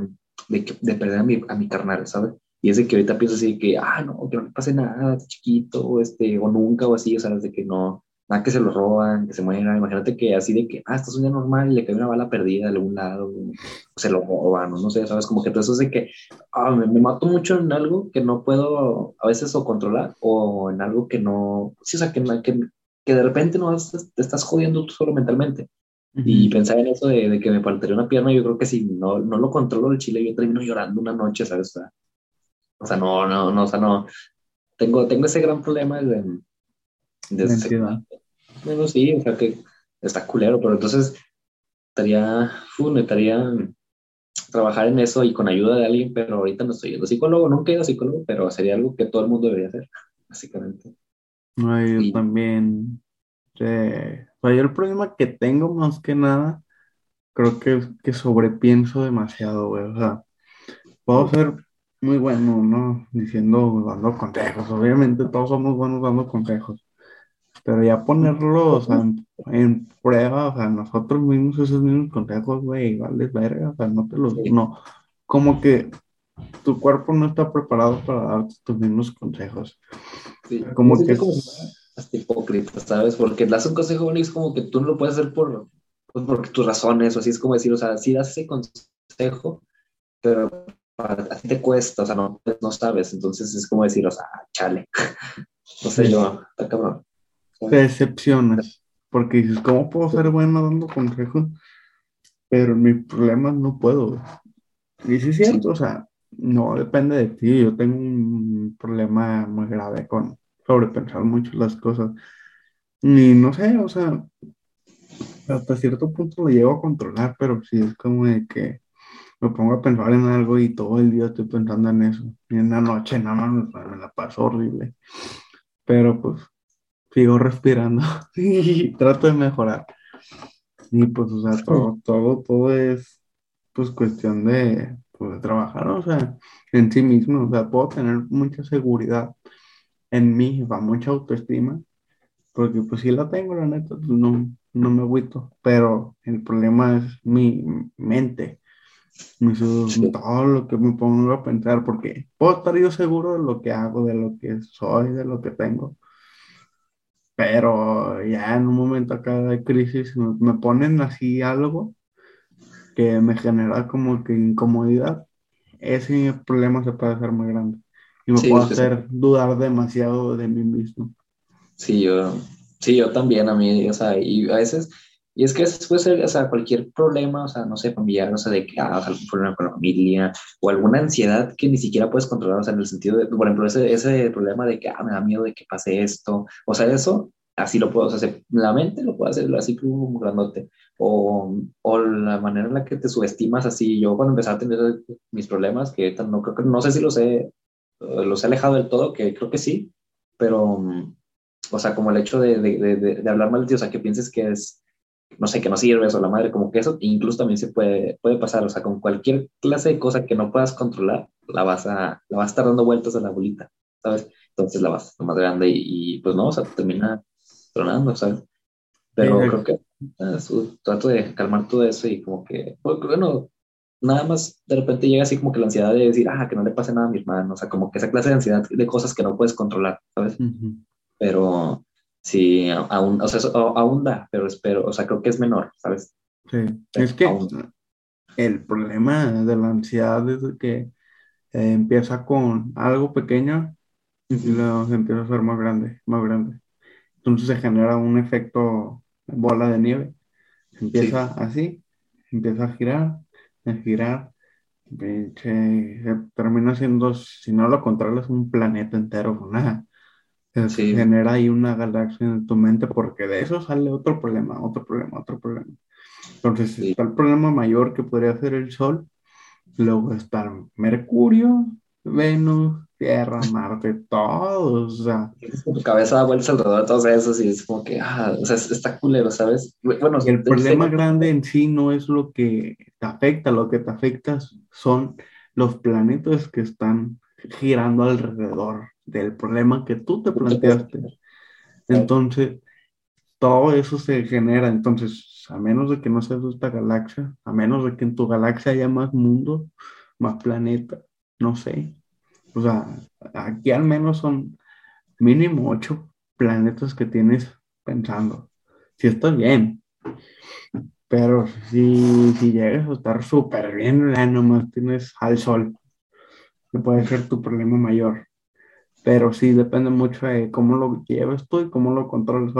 de, que, de perder a mi, a mi carnal, ¿sabes? Y es de que ahorita pienso así de que, ah, no, que no le pase nada, chiquito, este, o nunca, o así, o sea, de que no, nada que se lo roban, que se muera. Imagínate que así de que, ah, esto es un día normal y le cae una bala perdida de algún lado, se lo roban, o no sé, sabes, como que todo eso es de que, ah, me, mato mucho en algo que no puedo a veces o controlar, o en algo que no, sí, o sea, que, que, que de repente no te estás jodiendo tú solo mentalmente. Y pensar en eso de, de, que me faltaría una pierna, yo creo que si no, no lo controlo el chile, yo termino llorando una noche, ¿sabes? O sea, o sea, no, no, no, o sea, no. Tengo, tengo ese gran problema de, de Bueno, sí, o sea que está culero, pero entonces estaría, fu, estaría trabajar en eso y con ayuda de alguien, pero ahorita no estoy yendo psicólogo, nunca he ido psicólogo, pero sería algo que todo el mundo debería hacer, básicamente. No, yo también. Eh, o sea, yo el problema que tengo más que nada, creo que, que sobrepienso demasiado, güey. O sea, puedo ser muy bueno, ¿no? Diciendo, dando consejos. Obviamente todos somos buenos dando consejos. Pero ya ponerlos en, prueba, o sea, nosotros mismos esos mismos consejos, güey, vale verga, o sea, no te los, no, como que tu cuerpo no está preparado para darte tus mismos consejos. Sí. Como que... Como hasta hipócrita, ¿sabes? Porque das un consejo y es como que tú no lo puedes hacer por, pues, por tus razones, o así es como decir, o sea, sí das ese consejo, pero a ti te cuesta, o sea, no, no sabes, entonces es como decir, o sea, chale. [LAUGHS] no sé, yo, está cabrón. Te decepcionas, porque dices, ¿cómo puedo ser bueno dando consejos? Pero mis problemas no puedo. Y sí es cierto, o sea, no depende de ti. Yo tengo un problema muy grave con sobrepensar mucho las cosas. Y no sé, o sea, hasta cierto punto lo llevo a controlar, pero sí es como de que me pongo a pensar en algo y todo el día estoy pensando en eso. Y en la noche nada más me, la paso horrible. Pero pues sigo respirando [LAUGHS] y trato de mejorar. Y pues, o sea, todo, todo, todo es pues cuestión de, pues, de trabajar, o sea, en sí mismo. O sea, puedo tener mucha seguridad en mí, va mucha autoestima, porque pues si la tengo, la neta, pues, no, no me agüito. Pero el problema es mi mente todo lo que me pongo a pensar, porque puedo estar yo seguro de lo que hago, de lo que soy, de lo que tengo. Pero ya en un momento acá de crisis me, ponen así algo que me genera como que incomodidad. Ese problema se puede hacer muy grande y me puede hacer dudar demasiado de mí mismo. Sí, yo, sí, yo también, a mí, o sea, y a veces Y es que eso puede ser, o sea, cualquier problema, o sea, no sé, familiar, o sea, de que hagas algún problema con la familia, o alguna ansiedad que ni siquiera puedes controlar, o sea, en el sentido de, por ejemplo, ese, ese problema de que, ah, me da miedo de que pase esto, o sea, eso, así lo puedo hacer, la mente lo puedo hacer así como grandote, o, o la manera en la que te subestimas, así, yo cuando empecé a tener mis problemas, que no creo no sé si los he, los he alejado del todo, que creo que sí, pero, o sea, como el hecho de, de, de, de hablar mal de ti, o sea, que pienses que es no sé, que no sirves o la madre, como que eso incluso también se puede, puede pasar, o sea, con cualquier clase de cosa que no puedas controlar, la vas a, la vas a estar dando vueltas a la bolita, ¿sabes? Entonces la vas a más grande y, pues no, o sea, termina tronando, ¿sabes? Pero creo que trato de calmar todo eso y como que, pues, bueno, nada más de repente llega así como que la ansiedad de decir, ah, que no le pase nada a mi hermano, o sea, como que esa clase de ansiedad de cosas que no puedes controlar, ¿sabes? Pero Sí, aún, o sea, aún da, pero espero, o sea, creo que es menor, ¿sabes? Sí, es que el problema de la ansiedad es que eh, empieza con algo pequeño y luego se empieza a ser más grande, más grande. Entonces se genera un efecto bola de nieve. Empieza así, empieza a girar, a girar, se termina siendo, si no lo controlas, un planeta entero nada se genera ahí una galaxia en tu mente porque de eso sale otro problema, otro problema, otro problema. Entonces está el problema mayor que podría ser el Sol, luego está Mercurio, Venus, Tierra, Marte, todos, o sea. Tu cabeza da vueltas alrededor de todos esos y es como que, ah, o sea, está culero, ¿sabes? Bueno, el problema grande en sí no es lo que te afecta, lo que te afecta son los planetas que están girando alrededor del problema que tú te planteaste. Entonces, todo eso se genera. Entonces, a menos de que no seas esta galaxia, a menos de que en tu galaxia haya más mundo, más planeta, no sé. O sea, aquí al menos son mínimo ocho planetas que tienes pensando. Si estás bien. Pero si, si llegas a estar súper bien, ya nomás tienes al sol, que puede ser tu problema mayor pero sí depende mucho de cómo lo lleves tú y cómo lo controles.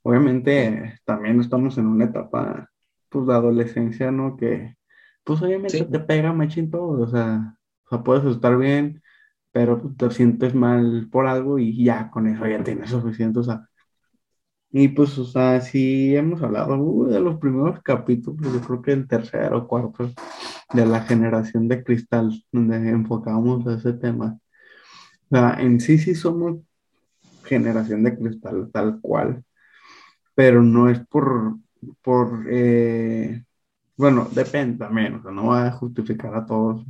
obviamente también estamos en una etapa pues de adolescencia, ¿no? Que pues obviamente te pega machín todo, o sea, o sea, puedes estar bien, pero pues, te sientes mal por algo y ya con eso ya tienes suficiente, o sea. Y pues, o sea, sí hemos hablado uh, de los primeros capítulos, yo creo que el tercero o cuarto de la generación de cristal, donde enfocamos ese tema o sea, en sí sí somos generación de cristal tal cual, pero no es por, por eh, bueno, depende también, o sea, no va a justificar a todos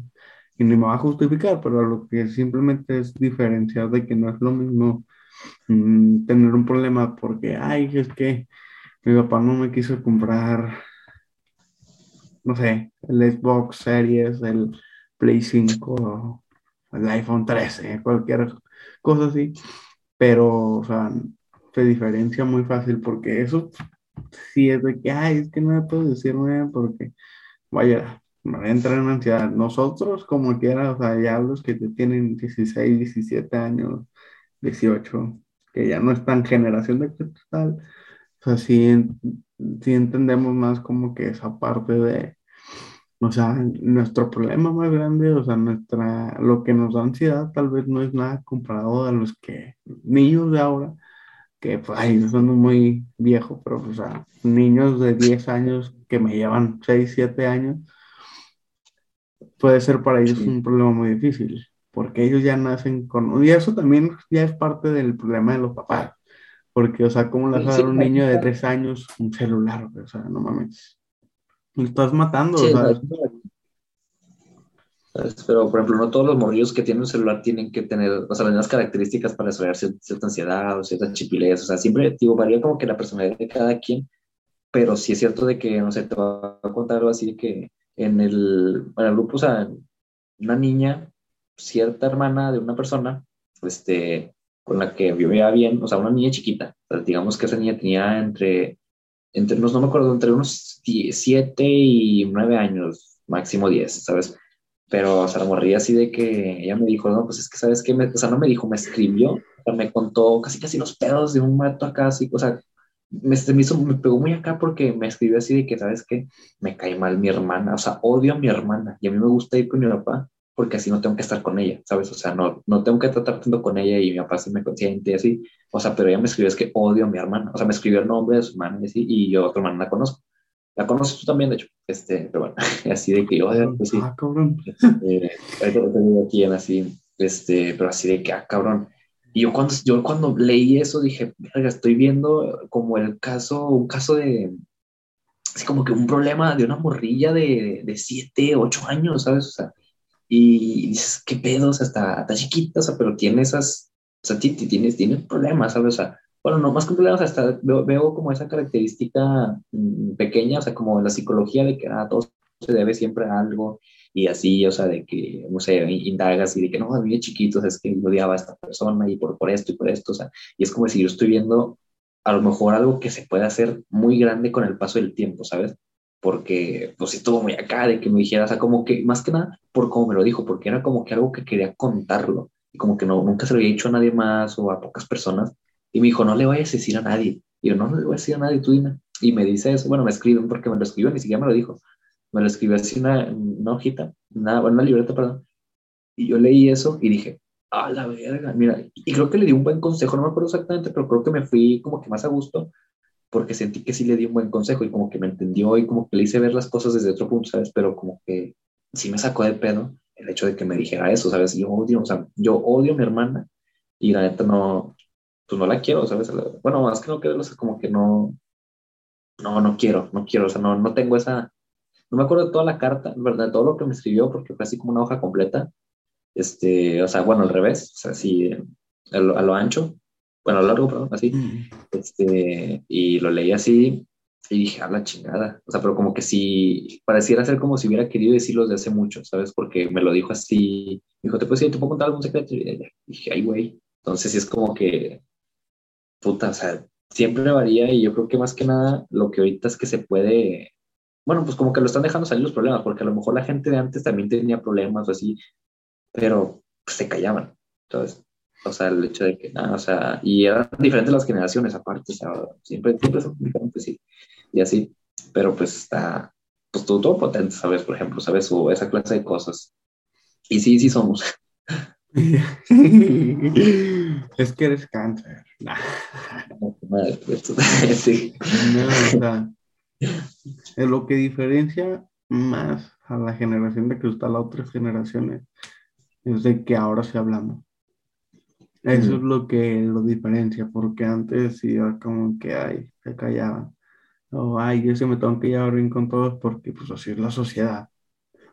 y ni me va a justificar, pero lo que simplemente es diferenciar de que no es lo mismo mm, tener un problema porque, ay, es que mi papá no me quiso comprar, no sé, el Xbox Series, el Play 5 el iPhone 13, cualquier cosa así, pero, o sea, se diferencia muy fácil porque eso sí es de que, ay, es que no me puedo decir nada porque, vaya, me voy a entrar en ansiedad. Nosotros, como quiera, o sea, ya los que tienen 16, 17 años, 18, que ya no están generación de cristal, o sea, sí, sí entendemos más como que esa parte de, o sea, nuestro problema más grande, o sea, nuestra, lo que nos da ansiedad tal vez no es nada comparado a los que, niños de ahora, que pues, ay, son muy viejos, pero o sea, niños de 10 años que me llevan 6, 7 años, puede ser para ellos un problema muy difícil, porque ellos ya nacen con, y eso también ya es parte del problema de los papás, porque, o sea, ¿cómo le vas a dar a un niño de 3 años un celular? O sea, no mames. Me estás matando, ¿sabes? Pero, por ejemplo, no todos los morrillos que tienen un celular tienen que tener, o sea, las mismas características para desarrollar cierta ansiedad o cierta chipilez. O sea, siempre, digo, varía como que la personalidad de cada quien, pero sí es cierto de que, no sé, te voy a contar algo así que en el, en el grupo, o sea, una niña, cierta hermana de una persona, este, con la que vivía bien, o sea, una niña chiquita, digamos que esa niña tenía entre entre no me acuerdo, entre unos 7 y 9 años, máximo 10, ¿sabes? Pero, o sea, la morría así de que ella me dijo, no, pues es que, ¿sabes qué? Me, o sea, no me dijo, me escribió, o me contó casi casi los pedos de un mato acá, así, o sea, me, me, hizo, me pegó muy acá porque me escribió así de que, ¿sabes qué? Me cae mal mi hermana, o sea, odio a mi hermana y a mí me gusta ir con mi papá porque así no tengo que estar con ella, ¿sabes? O sea, no, no tengo que tratar tanto con ella y mi papá sí me consiente y así, o sea, pero ella me escribió es que odio a mi hermana, o sea, me escribió el nombre de su hermana y así, y yo a otra hermana la conozco. La conoces tú también, de hecho, este, pero bueno, [LAUGHS] así de que, odio, pues sí. Ah, cabrón. Tengo aquí en así, este, pero así de que, ah, cabrón, y yo cuando, yo cuando leí eso dije, estoy viendo como el caso, un caso de, así como que un problema de una morrilla de, de siete, ocho años, ¿sabes? O sea, y dices, ¿qué pedo? O sea, está, está chiquita, o sea, pero tiene esas, o sea, tiene, tiene problemas, ¿sabes? O sea, bueno, no más que problemas, hasta veo, veo, como esa característica mm, pequeña, o sea, como la psicología de que a ah, todos se debe siempre a algo y así, o sea, de que, no sé, indagas y de que no, a mí de chiquitos es que odiaba a esta persona y por, por esto y por esto, o sea, y es como si yo estoy viendo a lo mejor algo que se puede hacer muy grande con el paso del tiempo, ¿sabes? Porque, pues, estuvo muy acá de que me dijera, o sea, como que, más que nada, por cómo me lo dijo, porque era como que algo que quería contarlo, y como que no, nunca se lo había dicho a nadie más o a pocas personas, y me dijo, no le vayas a decir a nadie, y yo, no, no le voy a decir a nadie, tú dime, y me dice eso, bueno, me escriben porque me lo escribió, ni siquiera me lo dijo, me lo escribió así una, una hojita, una, una libreta, perdón. Y yo leí eso y dije, a la verga, mira, y creo que le di un buen consejo, no me acuerdo exactamente, pero creo que me fui como que más a gusto porque sentí que sí le di un buen consejo y como que me entendió y como que le hice ver las cosas desde otro punto, ¿sabes? Pero como que sí me sacó de pedo el hecho de que me dijera eso, ¿sabes? Yo odio, o sea, yo odio a mi hermana y la neta no, pues no la quiero, ¿sabes? Bueno, más que no quiero, o sea, como que no, no, no quiero, no quiero, o sea, no, no tengo esa, no me acuerdo de toda la carta, ¿verdad? Todo lo que me escribió, porque fue así como una hoja completa. Este, o sea, bueno, al revés, o sea, así a lo, a lo ancho, bueno, a lo largo, perdón, así. Mm. Este, y lo leí así y dije, a la chingada. O sea, pero como que si pareciera ser como si hubiera querido decirlo desde hace mucho, ¿sabes? Porque me lo dijo así. Me dijo, ¿te puedo, ¿te puedo contar algún secreto? Y dije, ay, güey. Entonces, sí es como que, puta, o sea, siempre varía y yo creo que más que nada lo que ahorita es que se puede bueno, pues como que lo están dejando salir los problemas, porque a lo mejor la gente de antes también tenía problemas o así, pero pues, se callaban. Entonces, o sea, el hecho de que nada, o sea, y eran diferentes las generaciones aparte, o sea, siempre, siempre son diferentes, sí, y así, pero pues está, pues todo, todo potente, ¿sabes? Por ejemplo, ¿sabes? O esa clase de cosas. Y sí, sí somos. [LAUGHS] es que eres cáncer. Pues, [LAUGHS] sí. No, o sea, lo que diferencia más a la generación de que está las otras generaciones es de que ahora sí hablamos. Eso es lo que lo diferencia, porque antes iba como que, ay, se callaban. O, ay, yo se me tengo que llevar bien con todos porque, pues, así es la sociedad.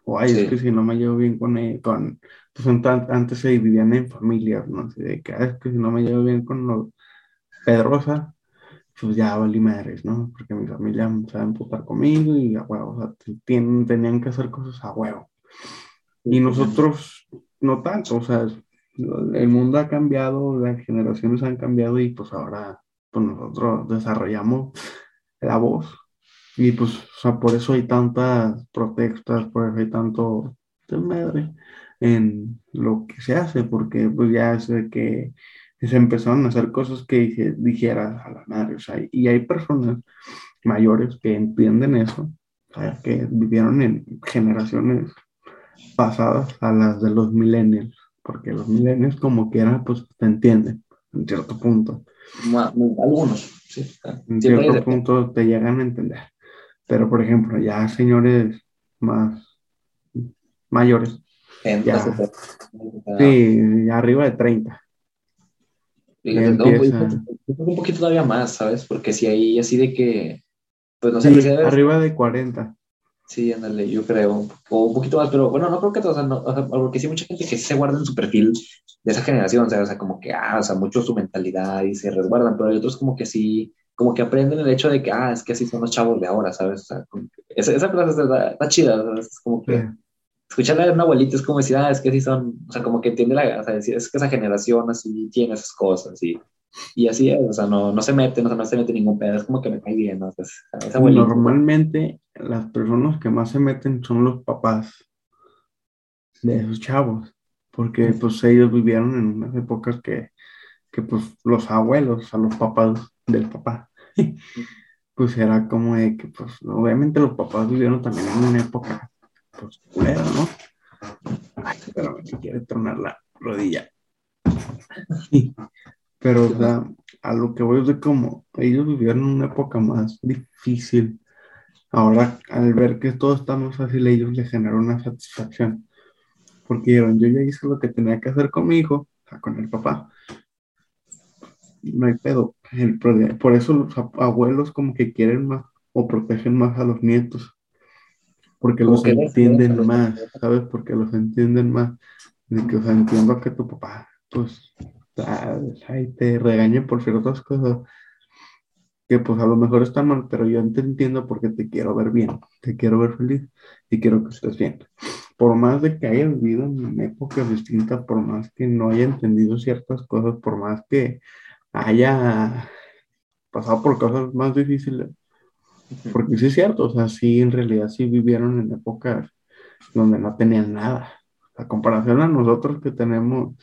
O, ay, es que si no me llevo bien con, él, con pues, antes se vivían en familias, ¿no? Así de que, es que si no me llevo bien con los Pedrosa, pues ya valí madres, ¿no? Porque mi familia se va a empujar conmigo y a huevo, o sea, tenían que hacer cosas a huevo. Y nosotros no tanto, o sea, el mundo ha cambiado, las generaciones han cambiado y pues ahora pues nosotros desarrollamos la voz. Y pues, o sea, por eso hay tantas protestas, por eso hay tanto de madre en lo que se hace, porque pues ya es de que se empezaron a hacer cosas que dije, dijera a la madre, o sea, y hay personas mayores que entienden eso, o sea, que vivieron en generaciones pasadas a las de los millennials, porque los millennials como quiera, pues te entienden en cierto punto. Algunos, sí. En cierto punto te llegan a entender. Pero, por ejemplo, ya señores más mayores, ya, sí, arriba de 30, un, poquito, todavía más, ¿sabes? Porque si hay así de que, pues no sé, arriba de 40. Sí, ándale, yo creo, o un poquito más, pero bueno, no creo que todos, no, porque sí hay mucha gente que se guarda en su perfil de esa generación, o sea, o sea, como que, ah, o sea, mucho su mentalidad y se resguardan, pero hay otros como que sí, como que aprenden el hecho de que, ah, es que así son los chavos de ahora, ¿sabes? O sea, esa, esa frase está, chida, es como que escucharle a un abuelito es como decir, ah, es que sí son, o sea, como que entiende la, o sea, es que esa generación así tiene esas cosas, y, [LAUGHS] y así es, o sea, no, no se mete, no, no se mete ningún pedo, es como que me cae bien, ¿no? Pues, Normalmente las personas que más se meten son los papás de esos chavos, porque pues ellos vivieron en unas épocas que, que pues los abuelos, o sea, los papás del papá, [LAUGHS] pues era como de que, pues, obviamente los papás vivieron también en una época, pues, culera, ¿no? Ay, pero me quiere tronar la rodilla. [LAUGHS] Pero, o sea, a lo que voy es de como ellos vivieron una época más difícil. Ahora, al ver que todo está más fácil, ellos les generó una satisfacción. Porque dijeron, yo ya hice lo que tenía que hacer con mi hijo, o sea, con el papá. No hay pedo. El, por eso los abuelos como que quieren más o protegen más a los nietos. Porque los entienden más, ¿sabes? Porque los entienden más. De que, o sea, entiendo que tu papá, pues, ahí te regañe por ciertas cosas que pues a lo mejor está mal, pero yo te entiendo porque te quiero ver bien, te quiero ver feliz y quiero que estés bien. Por más de que haya vivido en épocas distintas, por más que no haya entendido ciertas cosas, por más que haya pasado por cosas más difíciles, porque sí es cierto, o sea, sí, en realidad sí vivieron en épocas donde no tenían nada. La comparación a nosotros que tenemos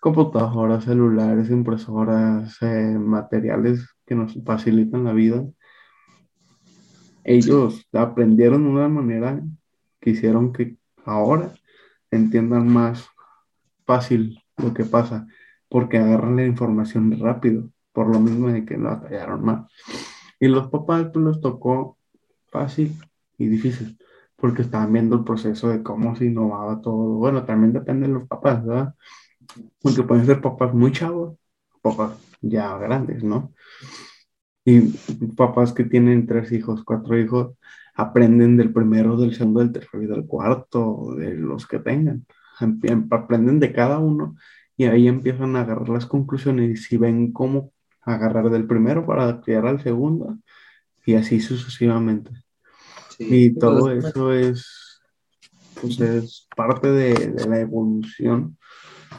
computadoras, celulares, impresoras, eh, materiales que nos facilitan la vida, ellos aprendieron de una manera que hicieron que ahora entiendan más fácil lo que pasa, porque agarran la información rápido, por lo mismo de que lo atallaron más. Y los papás pues los tocó fácil y difícil, porque estaban viendo el proceso de cómo se innovaba todo. Bueno, también depende de los papás, ¿verdad? Porque pueden ser papás muy chavos, papás ya grandes, ¿no? Y papás que tienen tres hijos, cuatro hijos, aprenden del primero, del segundo, del tercero y del cuarto, de los que tengan. Aprenden de cada uno y ahí empiezan a agarrar las conclusiones y si ven cómo agarrar del primero para criar al segundo y así sucesivamente. y todo eso es, pues es parte de, de la evolución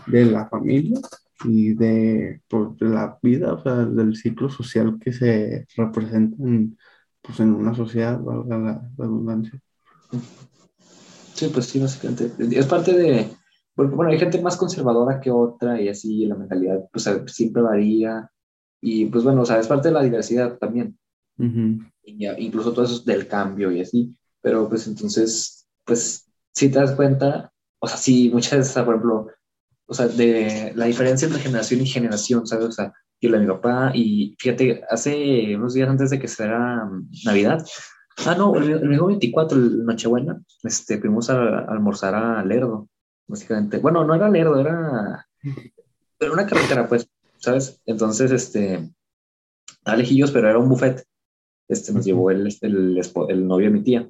de la familia y de, pues, de la vida, o sea, del ciclo social que se representa en, pues, en una sociedad, valga la redundancia. Sí, pues sí, básicamente. Es parte de, bueno, hay gente más conservadora que otra y así la mentalidad pues siempre varía y pues bueno, o sea, es parte de la diversidad también. incluso todo eso es del cambio y así, pero pues entonces, pues si te das cuenta, o sea, sí, muchas veces, por ejemplo, o sea, de la diferencia entre generación y generación, ¿sabes? O sea, yo la de mi papá y fíjate, hace unos días antes de que fuera Navidad, ah, no, el, el 24, el Nochebuena, este, fuimos a, almorzar a Lerdo, básicamente. Bueno, no era Lerdo, era, era una carretera, pues, ¿sabes? Entonces, este, a pero era un buffet. Este, nos llevó el, el, el, novio de mi tía,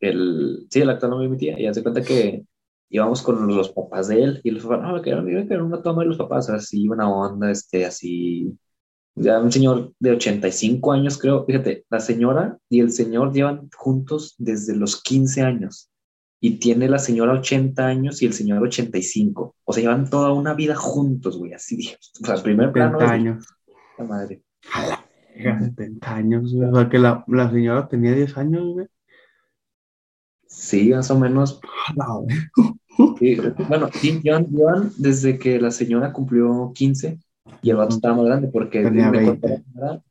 el, sí, el actual novio de mi tía, y hace cuenta que íbamos con los papás de él y los papás, no, que era una toma de los papás, así, buena onda, este, así, ya un señor de 85 años, creo, fíjate, la señora y el señor llevan juntos desde los 15 años y tiene la señora 80 años y el señor 85, o sea, llevan toda una vida juntos, güey, así [LAUGHS] o sea, el primer plano. 70 años. La madre. 70 años, o sea, que la, la señora tenía 10 años, güey. Sí, más o menos. bueno, llevan, desde que la señora cumplió 15 y el vato estaba más grande porque me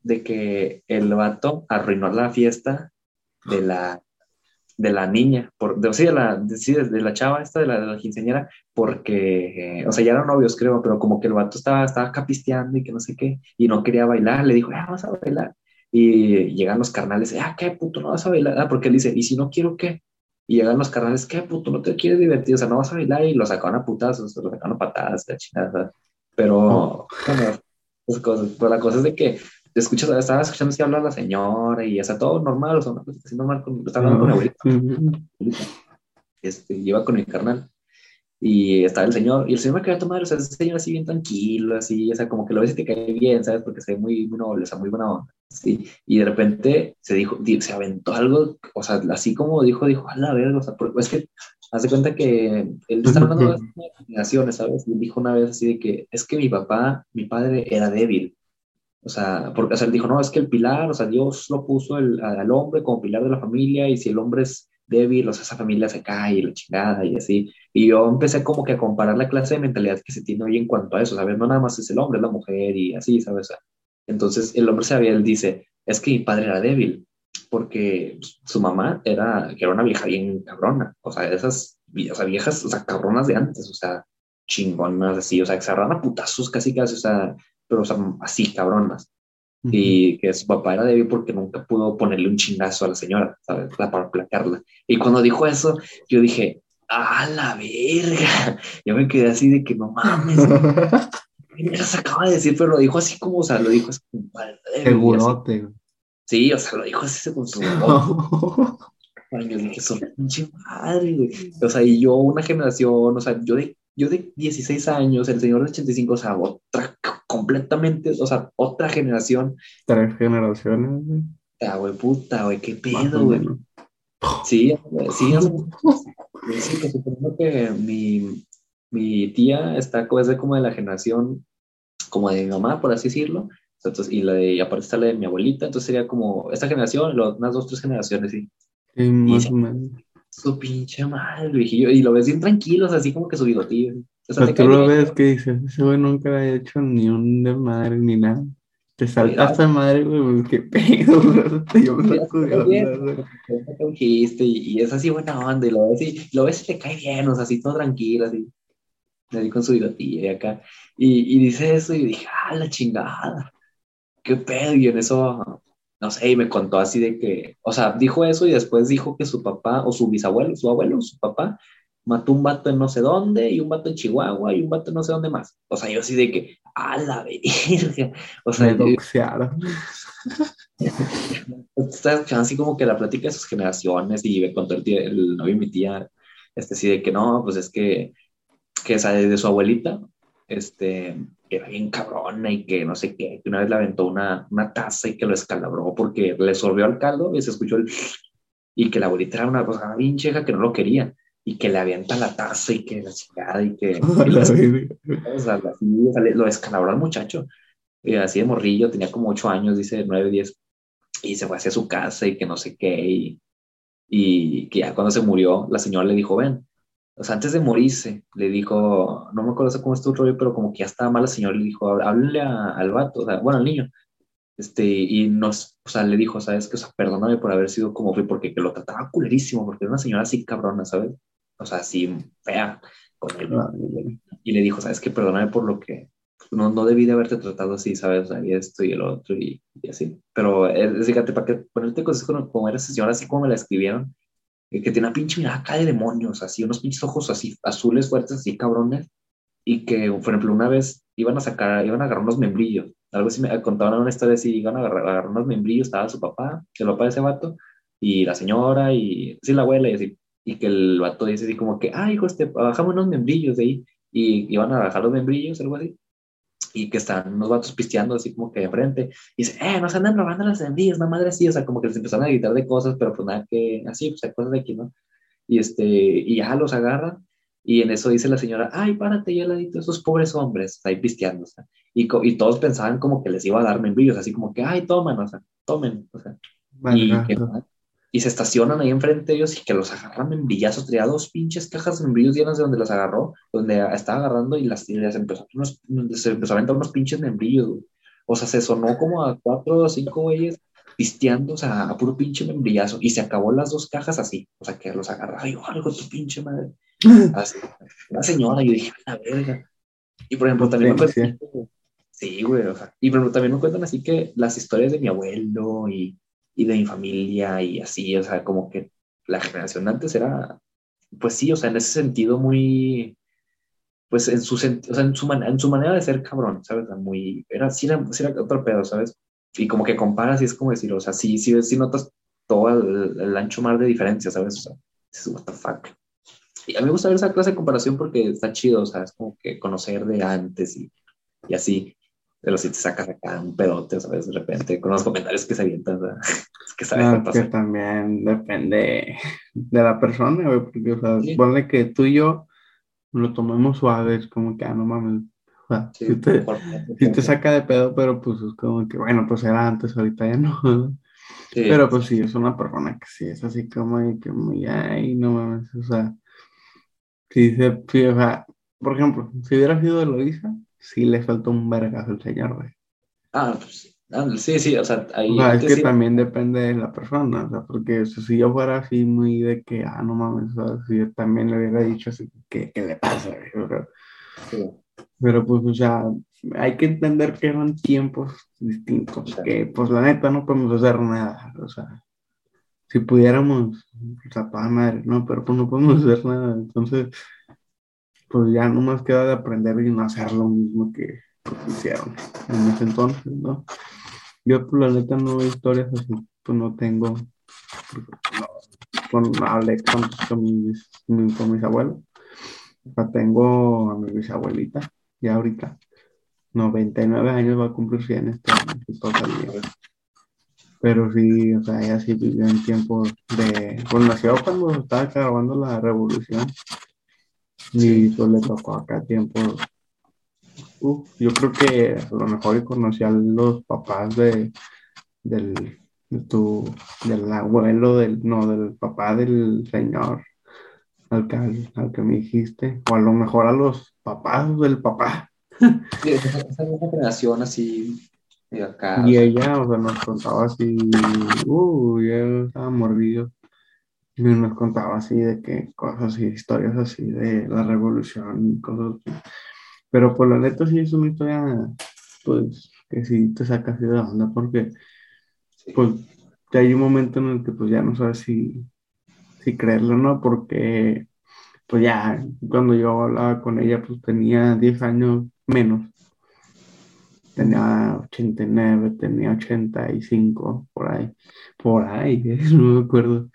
de que el vato arruinó la fiesta de la, de la niña, por, de, de, la, de, la chava esta, de la, de la quinceañera, porque, o sea, ya eran novios, creo, pero como que el vato estaba, estaba capisteando y que no sé qué, y no quería bailar, le dijo, ah, vamos a bailar. Y llegan los carnales, ah, qué puto, no vas a bailar, ah, porque él dice, ¿y si no quiero qué? Y llegan los carnales, ¿qué puto? ¿No te quieres divertir? O sea, no vas a bailar y lo sacaban a putazos, lo sacaban a patadas, la chingada. Pero, [LAUGHS] bueno, pues cosas. Pero la cosa es de que escuchas, estaba escuchando si habla la señora y, sea, todo normal, o sea, una así normal, con, estaba hablando con mi abuelita. Este, iba con mi carnal y estaba el señor, y el señor me quería tomar, o sea, ese señor así bien tranquilo, así, o sea, como que lo ves y te cae bien, ¿sabes? Porque se ve muy, muy noble, o sea, muy buena onda, ¿sí? Y de repente se dijo, se aventó algo, o sea, así como dijo, dijo, a la verga, o sea, es que hace cuenta que él está hablando de generaciones, ¿sabes? Y dijo una vez así de que, es que mi papá, mi padre era débil, o sea, porque, o sea, él dijo, no, es que el pilar, o sea, Dios lo puso el, al hombre como pilar de la familia, y si el hombre es débil, o sea, esa familia se cae y la chingada y así. Y yo empecé como que a comparar la clase de mentalidad que se tiene hoy en cuanto a eso, ¿sabes? No nada más es el hombre, es la mujer y así, ¿sabes? Entonces el hombre sabía, él dice, es que mi padre era débil, porque su mamá era, era una vieja bien cabrona, o sea, esas o sea, viejas, o sea, cabronas de antes, o sea, chingonas así, o sea, que se agarran a putazos casi casi, o sea, pero o sea, así cabronas. Y que su papá era débil porque nunca pudo ponerle un chingazo a la señora, ¿sabes? Para placarla. Y cuando dijo eso, yo dije, ¡ah, la verga! Yo me quedé así de que no mames. [LAUGHS] se acaba de decir, pero lo dijo así como, o sea, lo dijo así como. Segurote. Sí, o sea, lo dijo así con su voz. [LAUGHS] yo dije, su pinche madre, güey. O sea, y yo, una generación, o sea, yo de yo de 16 años, el señor de 85, o sea, otra completamente, o sea, otra generación. Tres generaciones, güey. Ah, güey, puta, güey, qué pedo, güey. Sí, sí, sí, que mi, mi tía está es de como de la generación como de mi mamá, por así decirlo, entonces, y, la de, y aparte está la de mi abuelita, entonces sería como esta generación, unas dos, tres generaciones, sí. Sí, más o menos su pinche madre, viejillo. Y lo ves bien tranquilos, así como que su bigotillo. O sea, tú lo ves que dices, ese güey nunca ha hecho ni un de madre ni nada. Te saltaste madre, güey, qué pedo, Yo me un chiste y, es así buena onda, y lo ves y, lo ves y te cae bien, o sea, así todo tranquilo, así, así con su bigotillo y acá. Y, y dice eso y dije, ah, la chingada, qué pedo, y en eso no sé, y me contó así de que, o sea, dijo eso y después dijo que su papá, o su bisabuelo, su abuelo, su papá, mató un vato en no sé dónde, y un vato en Chihuahua, y un vato en no sé dónde más. O sea, yo así de que, a la verga. [LAUGHS] O sea, [LAUGHS] Está así como que la plática de sus generaciones, y me contó el, tío, el novio de mi tía, este, así de que no, pues es que, que esa de su abuelita, este, que era bien cabrona y que no sé qué, que una vez le aventó una, una taza y que lo escalabró porque le sorbió al caldo y se escuchó el... [SNIFFS] y que la abuelita era una cosa bien cheja que no lo quería y que le avienta la taza y que la chingada y que... [LAUGHS] [LAUGHS] o sea, lo escalabró al muchacho. Y así de morrillo, tenía como ocho años, dice nueve, diez, y se fue hacia su casa y que no sé qué, y, y que ya cuando se murió, la señora le dijo, ven, o sea, antes de morirse, le dijo, no me acuerdo cómo estuvo el rollo, pero como que ya estaba mal la señora, le dijo, háblale al vato, o sea, bueno, al niño. Este, y nos, o sea, le dijo, sabes que, o sea, perdóname por haber sido como fui, porque que lo trataba culerísimo, porque era una señora así cabrona, ¿sabes? O sea, así fea con él. Y le dijo, sabes que perdóname por lo que, no, no debí de haberte tratado así, ¿sabes? O sea, y esto y el otro y, así. Pero, eh, fíjate, para que ponerte cosas como, como era esa señora, así como me la escribieron, que tiene una pinche mirada acá de demonios, así, unos pinches ojos así, azules, fuertes, así, cabrones, y que, por ejemplo, una vez iban a sacar, iban a agarrar unos membrillos, algo así me contaban una historia así, iban a agarrar, unos membrillos, estaba su papá, el papá de ese vato, y la señora, y sí, la abuela, y así, y que el vato dice así como que, ah, hijo, este, bajamos unos membrillos de ahí, y iban a bajar los membrillos, algo así, y que están unos vatos pisteando así como que de frente, y dice, eh, nos andan robando las envíos, una madre así, o sea, como que les empezaron a gritar de cosas, pero pues nada que, así, pues hay cosas de aquí, ¿no? Y este, y ya los agarran, y en eso dice la señora, ay, párate ya ladito esos pobres hombres, ahí pisteando, o sea, y, y, todos pensaban como que les iba a dar membrillos, así como que, ay, tomen, o sea, tomen, o sea, y que, y se estacionan ahí enfrente de ellos y que los agarran en villazos, traía dos pinches cajas de membrillos llenas de donde las agarró, donde estaba agarrando y las, y les empezó, unos, se empezó a aventar unos pinches membrillos, O sea, se sonó como a cuatro o cinco güeyes pisteando, o sea, a puro pinche membrillazo, y se acabó las dos cajas así, o sea, que los agarraba, y algo tu pinche madre. [LAUGHS] Así, una señora, yo dije, la verga. Y por ejemplo, también me cuentan, sí, güey, o sea, y por ejemplo, también me cuentan así que las historias de mi abuelo y y de mi familia y así, o sea, como que la generación antes era, pues sí, o sea, en ese sentido muy, pues en su, o sea, en su, en su manera de ser cabrón, ¿sabes? Muy, era, sí era, sí era otro pedo, ¿sabes? Y como que comparas y es como decir, o sea, sí, sí, sí notas todo el, ancho mar de diferencia, ¿sabes? O sea, es what the fuck. Y a mí me gusta ver esa clase de comparación porque está chido, o sea, es como que conocer de antes y, y así pero si te sacas acá un pedote, ¿sabes? De repente, con los comentarios que se avientan, [LAUGHS] es que sabes no, que también depende de la persona, güey, porque, o sea, supone que tú y yo lo tomemos suave, es como que, ah, no mames, o sea, si, te, si te saca de pedo, pero pues es como que, bueno, pues era antes, ahorita ya no. Pero pues sí, es una persona que sí, es así como que muy, ay, no mames, o sea, si dice, sí, o sea, por ejemplo, si hubiera sido Eloisa, sí le faltó un vergazo al señor, güey. Ah, pues sí, sí, o sea, ahí. O sea, es que también depende de la persona, o sea, porque si yo fuera así muy de que, ah, no mames, o sea, si yo también le hubiera dicho así, ¿qué, qué le pasa? Pero, pero pues, o sea, hay que entender que eran tiempos distintos, que pues la neta no podemos hacer nada, o sea, si pudiéramos, o sea, para madre, ¿no? Pero pues no podemos hacer nada, entonces, pues ya no más queda de aprender y no hacer lo mismo que hicieron en ese entonces, ¿no? Yo, pues, la neta, no historias así, pues no tengo. No, con, hablé con, con, mis, con mis abuelos. O tengo a mi bisabuelita, ya ahorita. 99 años va a cumplir 100 este Pero sí, o sea, ella sí vivió en tiempos de. Pues nació cuando estaba acabando la revolución. Y pues le tocó acá tiempos yo creo que a lo mejor conocí a los papás de, del, tu, del abuelo, del, no, del papá del señor al que, al que me dijiste, o a lo mejor a los papás del papá. Sí, esa, esa generación así, de acá. Y ella, o sea, nos contaba así, uy, él estaba mordido. Nos contaba así de que cosas y historias así de la revolución y cosas así. Pero por pues, la neta sí es una historia, pues, que sí te saca así de la onda porque, pues, hay un momento en el que pues ya no sabes si, si creerlo, ¿no? Porque, pues ya, cuando yo hablaba con ella, pues tenía 10 años menos. Tenía 89, tenía 85, por ahí. Por ahí, [LAUGHS] no me acuerdo.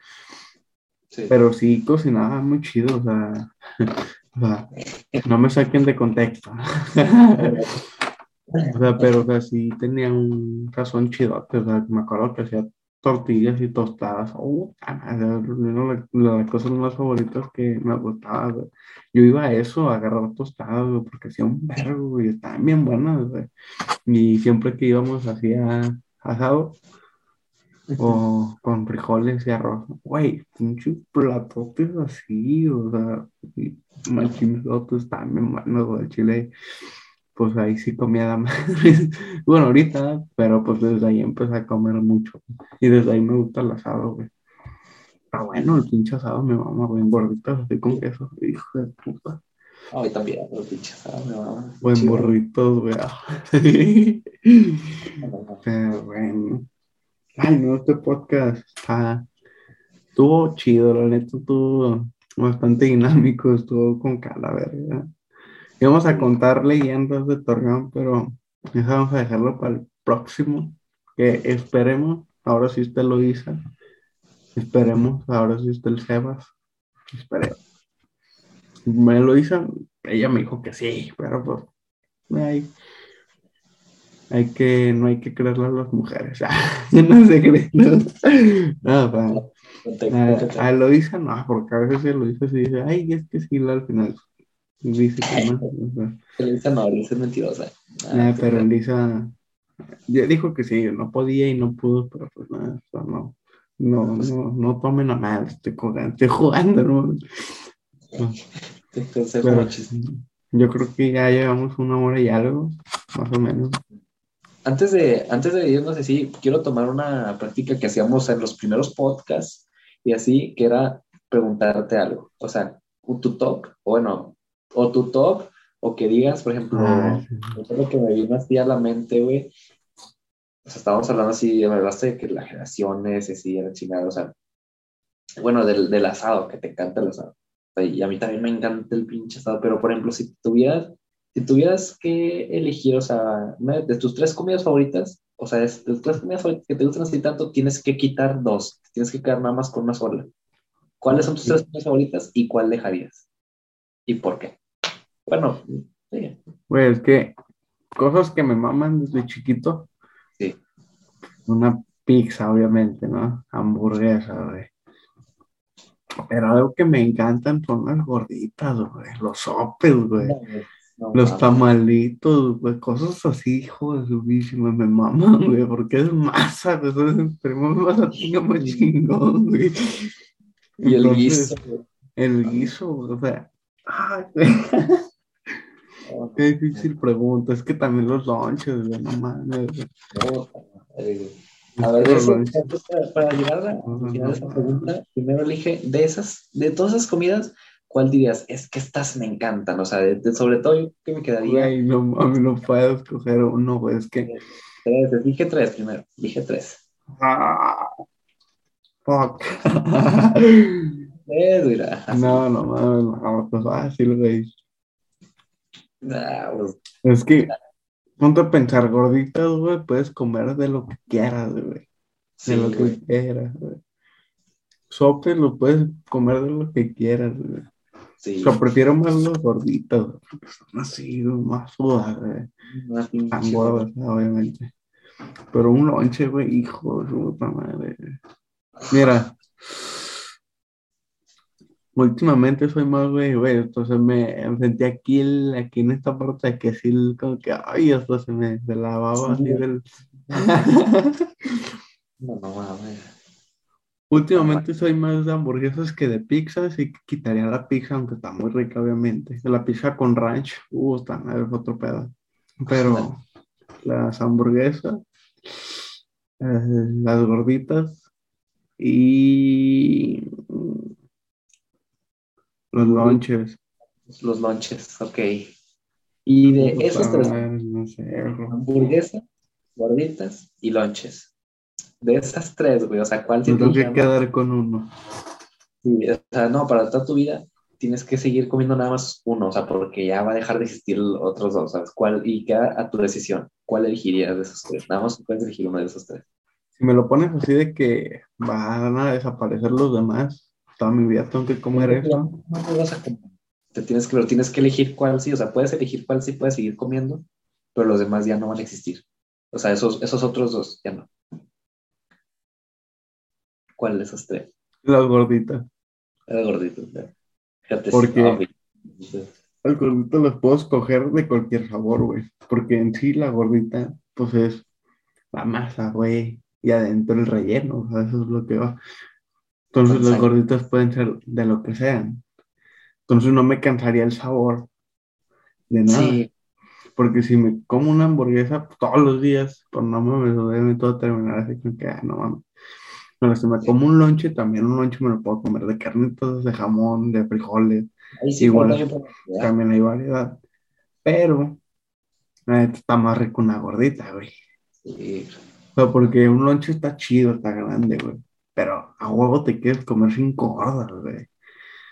Pero sí cocinaba muy chido, o sea, [LAUGHS] no me saquen de contexto. [LAUGHS] o sea, pero o sí tenía un razón chidote. O sea, me acuerdo que hacía tortillas y tostadas. Oh, las cosas más favoritas que me gustaba. Yo iba a eso, a agarrar tostadas, porque hacía un vergo y estaban bien buenas. Y siempre que íbamos hacia asado, o con frijoles y arroz. Güey, pinche platotes así, o sea, machinotes también buenos, el chile. Pues ahí sí comía más. [LAUGHS] bueno, ahorita, pero pues desde ahí empecé a comer mucho. Y desde ahí me gusta el asado, güey. Está bueno, el pinche asado me mama, güey, gorditos así con queso, hijo de puta. Ay, también, el pinche asado me mama. Buen burritos, güey. [LAUGHS] pero bueno. Ay, no, este podcast está, estuvo chido, la neta, estuvo bastante dinámico, estuvo con calavera. Íbamos a contar leyendas de Torreón, pero eso vamos a dejarlo para el próximo, que esperemos, ahora sí usted lo dice, esperemos, ahora sí usted el Sebas, esperemos. Me lo hizo, ella me dijo que sí, pero pues, ahí hay que, no hay que creerle a las mujeres. [LAUGHS] no se cree. No, no a, lo dice no, porque a veces lo dice y dice, ay, es que sí, al final dice que no. Elisa no, Elisa es mentirosa. Ah, pero Elisa ya dijo que sí, no podía y no pudo, pero pues nada, no, no, pues no, no tomen a mal, estoy jugando, estoy jugando, ¿no? [LAUGHS] Pero, yo creo que ya llevamos una hora y algo, más o menos antes de, antes de irnos así, quiero tomar una práctica que hacíamos en los primeros podcasts y así, que era preguntarte algo. O sea, tu top, o bueno, o tu top, o que digas, por ejemplo, ah, lo que me vino así a la mente, güey. O sea, estábamos hablando así, me hablaste de que las generaciones, así, era chingada, o sea, bueno, del, del asado, que te encanta el asado. Y a mí también me encanta el pinche asado, pero por ejemplo, si tuvieras si tuvieras que elegir, o sea, de tus tres comidas favoritas, o sea, de tus tres comidas favoritas que te gustan así tanto, tienes que quitar dos, tienes que quedar nada más con una sola. ¿Cuáles son tus tres comidas favoritas y cuál dejarías? ¿Y por qué? Bueno, sí. Pues que cosas que me maman desde chiquito. Sí. Una pizza, obviamente, ¿no? Hamburguesa, güey. Pero algo que me encantan son las gorditas, güey. Los sopes, güey los tamalitos, güey, cosas así, hijo de su bicho, me maman, [LAUGHS] güey, porque es masa, güey, tenemos masa [LAUGHS] más chingón, güey. Y el guiso. El guiso, o sea, ay, [LAUGHS] Qué difícil pregunta, es que también los lonches, güey, no mames. A ver, eso, para, llegar a de esa pregunta, primero elige de esas, de todas esas comidas, ¿cuál dirías? Es que estas me encantan, o sea, sobre todo, ¿qué me quedaría? Ay, no, a mí no puedo escoger uno, güey, es que... Tres, dije tres primero, dije tres. Ah, fuck. [LAUGHS] tres, mira. No, no, no, no, pues fácil, güey. Nah, pues, es que, ponte a pensar, gorditas, güey, puedes comer de lo que quieras, güey. De lo que quieras, güey. Sope lo puedes comer de lo que quieras, güey. Sí. Prefiero más los gorditos, porque son así, más güey. Más Tan gordas, obviamente. Pero un lonche, güey, hijo de puta madre. Mira, últimamente soy más, güey, güey, entonces me sentí aquí, aquí en esta parte que sí, como que, ay, esto se me, de la baba así del... [LAUGHS] no, no, mames. Últimamente soy más de hamburguesas que de pizzas y quitaría la pizza, aunque está muy rica, obviamente. La pizza con ranch, uh, está, es otro pedo. Pero [LAUGHS] las hamburguesas, eh, las gorditas y los lonches. Los lonches, ok. Y de esos tres, no sé, hamburguesa, gorditas y lonches. De esas tres, güey, o sea, ¿cuál te tengo que quedar con uno. Sí, o sea, no, para toda tu vida tienes que seguir comiendo nada más uno, o sea, porque ya va a dejar de existir otros dos, ¿sabes? ¿Cuál? Y queda a tu decisión. ¿Cuál elegirías de esos tres? Nada más puedes elegir uno de esos tres. Si me lo pones así de que van a desaparecer los demás, toda mi vida tengo que comer eso. No, vas a comer. Te tienes que, pero tienes que elegir cuál sí, o sea, puedes elegir cuál sí puedes seguir comiendo, pero los demás ya no van a existir. O sea, esos, esos otros dos ya no. ¿Cuál de esos tres? Las gorditas. Las gorditas, Fíjate, Porque las gorditas las puedo escoger de cualquier sabor, güey. Porque en sí la gordita, pues es la masa, güey. Y adentro el relleno, o sea, eso es lo que va. Entonces las gorditas pueden ser de lo que sean. Entonces no me cansaría el sabor de nada. Sí. Porque si me como una hamburguesa todos los días, pues no me debe todo terminar así como que, ah, no mames. Pero si me como un lonche, también un lonche me lo puedo comer de carnitas, de jamón, de frijoles. Igual también hay variedad. Pero está más rico una gordita, güey. Sí. porque un lonche está chido, está grande, güey. Pero a huevo te quieres comer cinco gordas, güey.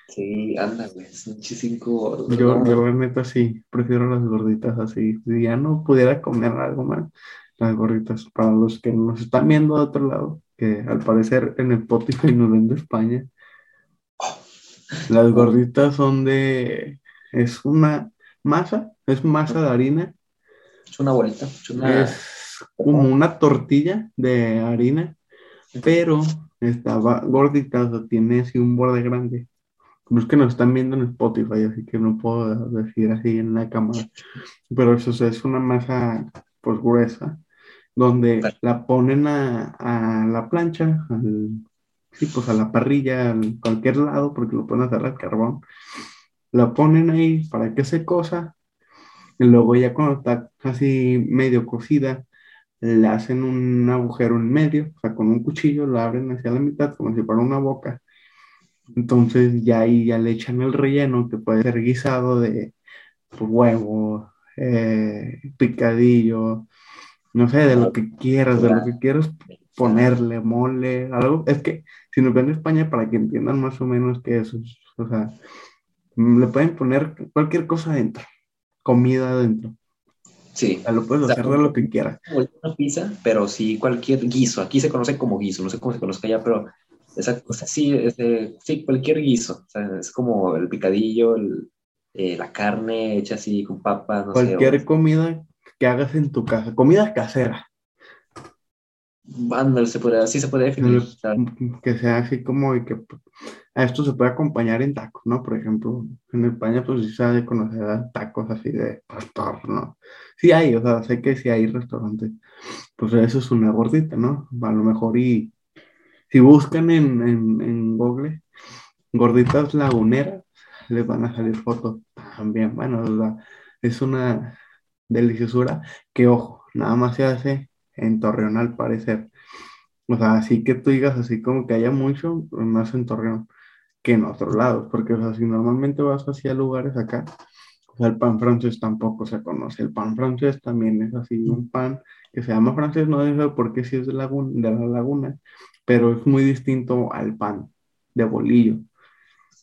Sí, anda, güey, son cinco gordas. Yo, yo, neta, sí, prefiero las gorditas así. Si ya no pudiera comer algo más, las gorditas. Para los que nos están viendo de otro lado, que al parecer en Spotify nos ven de España, las gorditas son de. Es una masa, es masa de harina. Es una bolita. Es, como una tortilla de harina, pero estaba gordita, o sea, tiene así un borde grande. Es que nos están viendo en Spotify, así que no puedo decir así en la cámara. Pero eso es una masa pues gruesa, donde la ponen a, a la plancha, sí, pues a la parrilla, a cualquier lado, porque lo pueden hacer al carbón. La ponen ahí para que se cosa. Y luego ya cuando está casi medio cocida, le hacen un agujero en medio, o sea, con un cuchillo lo abren hacia la mitad como si fuera una boca. Entonces ya ahí ya le echan el relleno que puede ser guisado de pues, huevo, eh, picadillo, no sé, de lo que quieras, de lo que quieras ponerle, mole, algo. Es que si nos ven en España, para que entiendan más o menos qué es, o sea, le pueden poner cualquier cosa adentro, comida adentro. Sí. lo puedes hacer de lo que quieras. Una pizza, pero sí cualquier guiso. Aquí se conoce como guiso, no sé cómo se conozca allá, pero esa cosa, sí, sí, cualquier guiso. O sea, es como el picadillo, eh, la carne hecha así con papas, no cualquier comida que hagas en tu casa, comida casera. Ándale, se puede, así se puede definir. Que sea así como y que a esto se puede acompañar en tacos, ¿no? Por ejemplo, en España pues sí se ha de conocer tacos así de pastor, ¿no? Sí hay, o sea, sé que sí hay restaurantes. Pues eso es una gordita, ¿no? A lo mejor y si buscan en, en, en Google gorditas laguneras, les van a salir fotos también. Bueno, es una deliciosura que, ojo, nada más se hace en Torreón al parecer. O sea, así que tú digas así como que haya mucho, más en Torreón que en otros lados, porque o sea, si normalmente vas hacia lugares acá, o sea, el pan francés tampoco se conoce. El pan francés también es así, un pan que se llama francés, no sé por qué si es de, laguna, de la laguna, pero es muy distinto al pan de bolillo.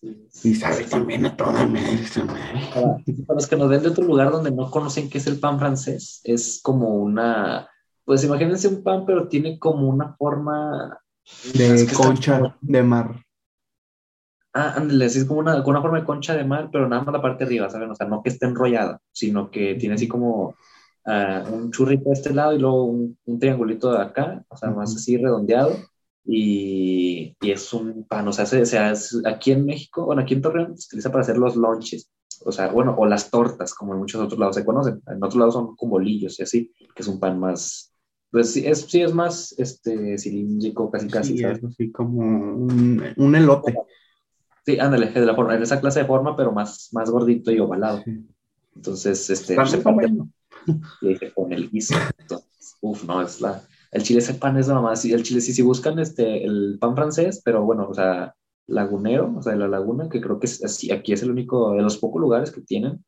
Y sabe también a toda Para, para los que nos ven de otro lugar donde no conocen qué es el pan francés, es como una, pues imagínense un pan, pero tiene como una forma de concha de mar. Ah, ándale, es como una, una forma de concha de mar, pero nada más la parte de arriba, ¿saben? O sea, no que esté enrollada, sino que tiene así como uh, un churrito de este lado y luego un, un, triangulito de acá, o sea, más así redondeado. Y, y, es un pan, o sea, se, se, aquí en México, bueno, aquí en Torreón se utiliza para hacer los lunches, o sea, bueno, o las tortas, como en muchos otros lados se conocen. En otros lados son como bolillos y así, que es un pan más, pues sí, es, sí, es más este, cilíndrico, casi, casi. Sí, es así como un, un elote. Sí, ándale, de la forma, en esa clase de forma, pero más, más gordito y ovalado. Entonces, este, se parte, [LAUGHS] y pone el guiso. Entonces, uf, no, es la, el chile ese pan es la mamá, sí, el chile sí, si buscan este, el pan francés, pero bueno, o sea, lagunero, o sea, de la laguna, que creo que es así, aquí es el único, de los pocos lugares que tienen.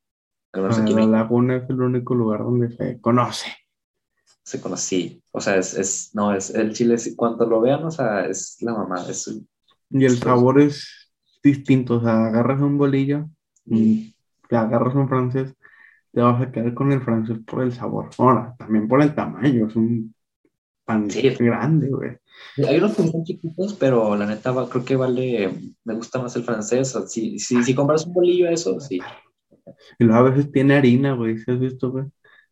Ah, la laguna es el único lugar donde se conoce. Se conoce, sí, o sea, es, es, no, es el chile, cuando lo vean, o sea, es la mamá, es... Y el sabor es distinto. O sea, agarras un bolillo y te agarras un francés, te vas a quedar con el francés por el sabor. Ahora, también por el tamaño, es un pan grande, güey. Hay unos que son chiquitos, pero la neta creo que vale, me gusta más el francés. Si, si, si compras un bolillo, eso sí. Y luego a veces tiene harina, güey, ¿sí has visto, güey?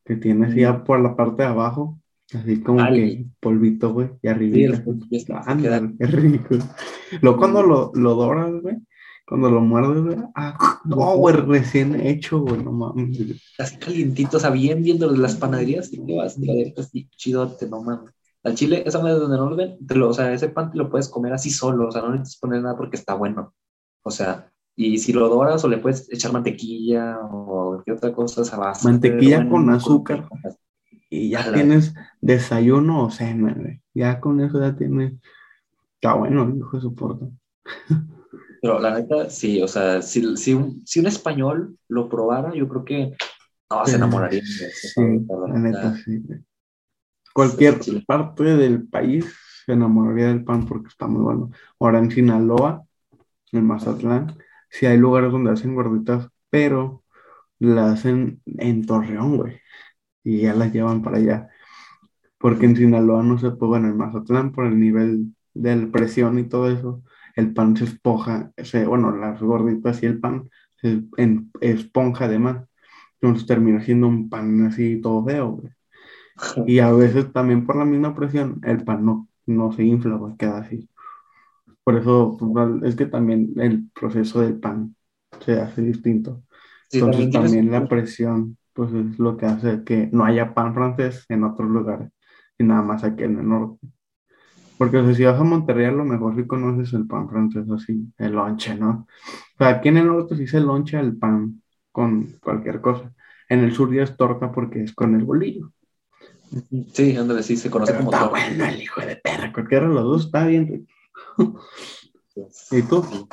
Que tiene así por la parte de abajo, así como que polvito, güey, y arriba. Sí, qué rico. Luego cuando lo, lo doras, güey, cuando lo muerdes, güey, ah, no, güey, recién hecho, güey, no mames. Así calientito, o sea, bien viendo las panaderías, y te vas, te así chidote, no mames. Al chile, esa manera donde no lo ven, te lo, o sea, ese pan te lo puedes comer así solo, o sea, no necesitas poner nada porque está bueno. O sea, y si lo doras o le puedes echar mantequilla o qué otra cosa, esa base. Mantequilla con azúcar. y ya tienes desayuno o cena, güey. Ya con eso ya tienes. Está bueno, hijo de su porta. Pero la neta, sí, o sea, si, si, un, si un español lo probara, yo creo que no, se enamoraría. Sí, la neta, sí. Cualquier parte del país se enamoraría del pan porque está muy bueno. Ahora en Sinaloa, en Mazatlán, sí hay lugares donde hacen gorditas, pero las hacen en Torreón, güey. Y ya las llevan para allá. Porque en Sinaloa no se puede, bueno, en Mazatlán por el nivel de presión y todo eso, el pan se esponja, bueno, las gorditas y el pan se esponja además. Entonces termina siendo un pan así todo feo, [LAUGHS] Y a veces también por la misma presión, el pan no, no se infla, queda así. Por eso pues, es que también el proceso del pan se hace distinto. Entonces también, la presión, pues es lo que hace que no haya pan francés en otros lugares, y nada más aquí en el norte. Porque si vas a Monterrey, a lo mejor sí conoces el pan francés así, el lonche, ¿no? O sea, aquí en el norte sí se loncha el pan con cualquier cosa. En el sur ya es torta porque es con el bolillo. Sí, ándale, sí, se conoce como está bueno el hijo de perra, cualquiera de los dos está bien ¿Y tú?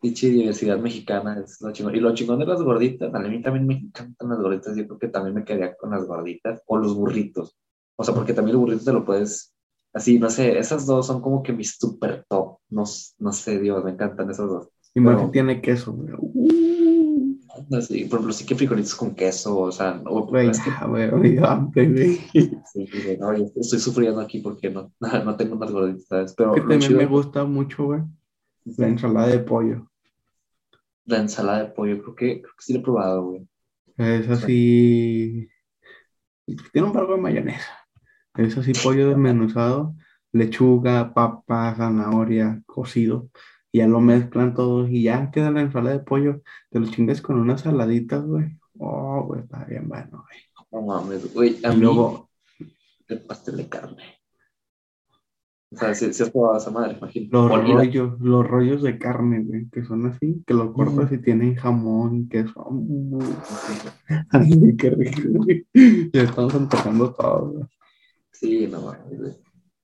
Dicha diversidad mexicana es lo chingón. Y lo chingón de las gorditas, a mí también me encantan las gorditas, yo creo que también me quedaría con las gorditas o los burritos. O sea, porque también los burritos te lo puedes Así, no sé, esas dos son como que mis super top. No, no sé, Dios, me encantan esas dos. Y más que tiene queso, güey. Uh. Sí, por ejemplo, sí que frijolitos con queso, o sea, o, güey, es [LAUGHS] que, güey, güey. Sí, no, estoy sufriendo aquí porque no, [LAUGHS] no tengo unas gorditas, pero que también me gusta mucho, güey, la ensalada de pollo. La ensalada de pollo, creo que, creo que sí la he probado, güey. Es así, tiene un barco de mayonesa. Es así pollo desmenuzado, lechuga, papa, zanahoria, cocido. Y ya lo mezclan todo y ya queda la ensalada de pollo. Te lo chingues con unas saladitas, güey. Oh, güey, está bien bueno, güey. No mames, güey. A y luego... El pastel de carne. O sea, si, has probado esa madre, imagino. Los rollos, los rollos de carne, güey, que son así, que lo cortas y tienen jamón, queso. [LAUGHS] Ay, qué rico, güey. Ya estamos empezando todo, güey. Sí, no mames, güey.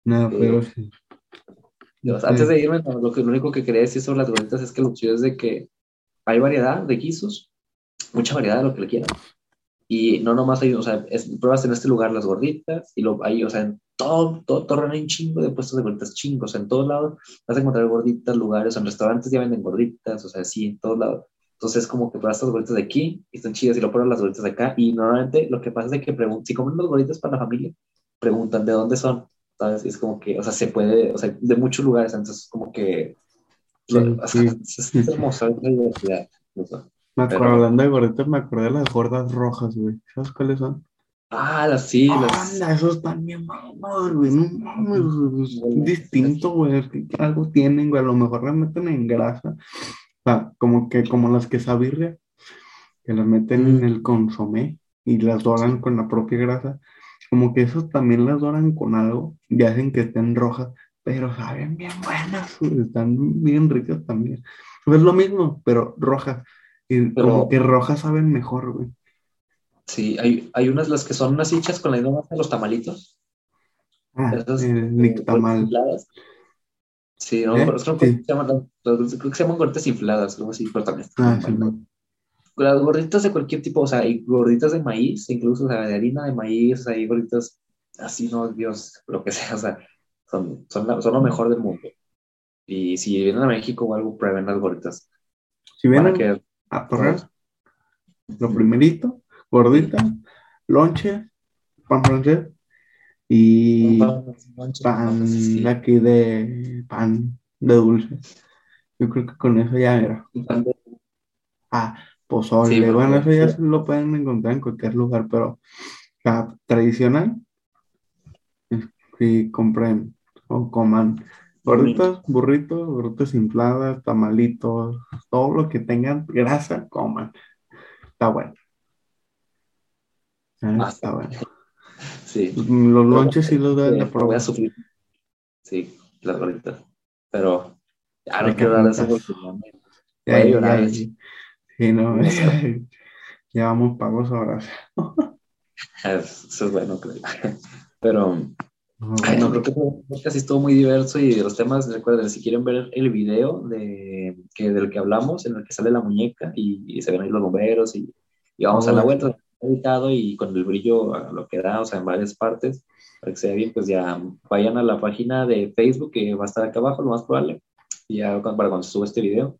No, pero sí. Dios, antes de irme, lo, que, lo único que quería decir sobre las gorditas es que lo chido es de que hay variedad de guisos, mucha variedad de lo que le quieran. Y no nomás hay, o sea, es- pruebas en este lugar las gorditas y lo hay, o sea, en todo, todo Torreón hay un chingo de puestos de gorditas chingos, o sea, en todos lados vas a encontrar gorditas, lugares, en restaurantes ya venden gorditas, o sea, sí, en todos lados. Entonces, como que pruebas estas gorditas de aquí y están chidas y lo pruebas las gorditas de acá. Y normalmente lo que pasa es que pregun- si comen las gorditas para la familia, preguntan de dónde son, ¿sabes? Es como que, o sea, se puede, o sea, de muchos lugares, entonces, como que, Sí, lo- o sea, sí. la diversidad. Me acuerdo, Pero- hablando de gorditas, me acordé de las gordas rojas, güey. ¿Sabes cuáles son? Ah, las sí, las. Anda, esos están bien mamados, güey. No mames, es distinto, güey. Que algo tienen, güey. A lo mejor las meten en grasa. O sea, como que, como las quesabirria, que las meten en Mm. el consomé y las doran con la propia grasa. Como que esos también las doran con algo y hacen que estén rojas, pero saben bien buenas, [LAUGHS] Están bien ricas también. Es lo mismo, pero rojas. Y Pero- como que rojas saben mejor, güey. Sí, hay, hay unas las que son unas hinchas con la misma de los tamalitos. Ah, Esas, eh, infladas. Sí, no, ¿Eh? pero creo, Sí. que se llaman, creo que se llaman gorditas infladas, algo así, pero también. Ah, sí, no. Las gorditas de cualquier tipo, o sea, hay gorditas de maíz, incluso, o sea, de harina de maíz, o sea, hay gorditas así, no, Dios, lo que sea, o sea, son, son, la- son lo mejor del mundo. Y si vienen a México o algo, prueben las gorditas. Si vienen quedar- a Torreón, lo primerito, gordita, lonche, pan francés y pan Sí. aquí de pan de dulce. Yo creo que con eso ya era. Ah, pozole. Sí, bueno, eso ya lo pueden encontrar en cualquier lugar, pero la tradicional, es que compren o coman gorditos, burritos, gorditas infladas, tamalitos, todo lo que tengan grasa, coman. Está bueno. Ah, Ah, Está bueno. Sí. Los lonches sí los deben de Eh, voy a probar. sufrir. Sí, las gorditas. Pero ya Hay no que quiero dar voy a llorar, así. Sí, no, [LAUGHS] No ya vamos pagos ahora. Es- [LAUGHS] Eso es bueno, creo. [LAUGHS] Pero No, ay, no, creo que casi estuvo muy diverso y de los temas, recuerden, si quieren ver el video de, que, del que hablamos, en el que sale la muñeca y, y se ven ahí los bomberos y, y vamos a la Oh, vuelta, editado y con el brillo a lo que da, o sea, en varias partes, para que se vea bien, pues ya vayan a la página de Facebook que va a estar acá abajo, lo más probable, y ya para cuando suba este video,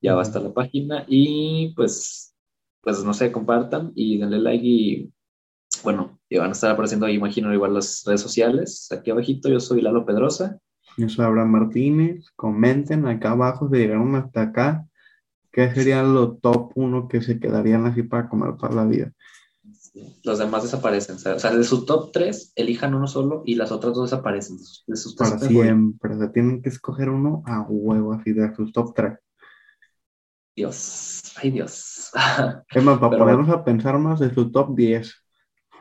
ya va a estar la página y pues, pues no sé, compartan y denle like y bueno, y van a estar apareciendo ahí, imagino, igual las redes sociales, aquí abajito, yo soy Lalo Pedrosa, Yo soy Abraham Martínez. Comenten acá abajo si llegaron hasta acá. ¿Qué serían los top uno que se quedarían así para comer toda la vida? los demás desaparecen, o sea, o sea, de su top 3, elijan uno solo y las otras dos desaparecen, de sus, de sus tres Para siempre. O sea, tienen que escoger uno a huevo, así de sus top 3. Dios, ay Dios. [LAUGHS] Es más, para Pero- ponernos a pensar más de su top 10.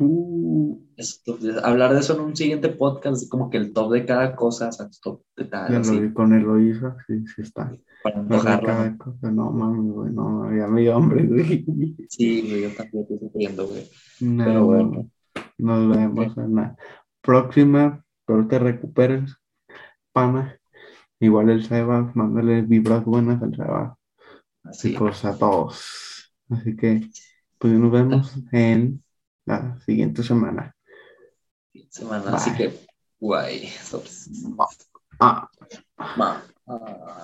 Uh, hablar de eso en un siguiente podcast, así como que el top de cada cosa, o sea, top de ya así, con Eloisa, sí, sí está. para No antojarla. cosa. No mames, güey, no, ya me dio hambre, güey. Sí, güey, yo también estoy sufriendo, güey. No, Pero bueno. Nos vemos en la próxima. Espero te recuperes, pana. Igual el Seba, mándale vibras buenas al Seba. Así. Pues a todos. Así que, pues nos vemos en la siguiente semana. semana, así que, guay. Ah. Ma. Ah.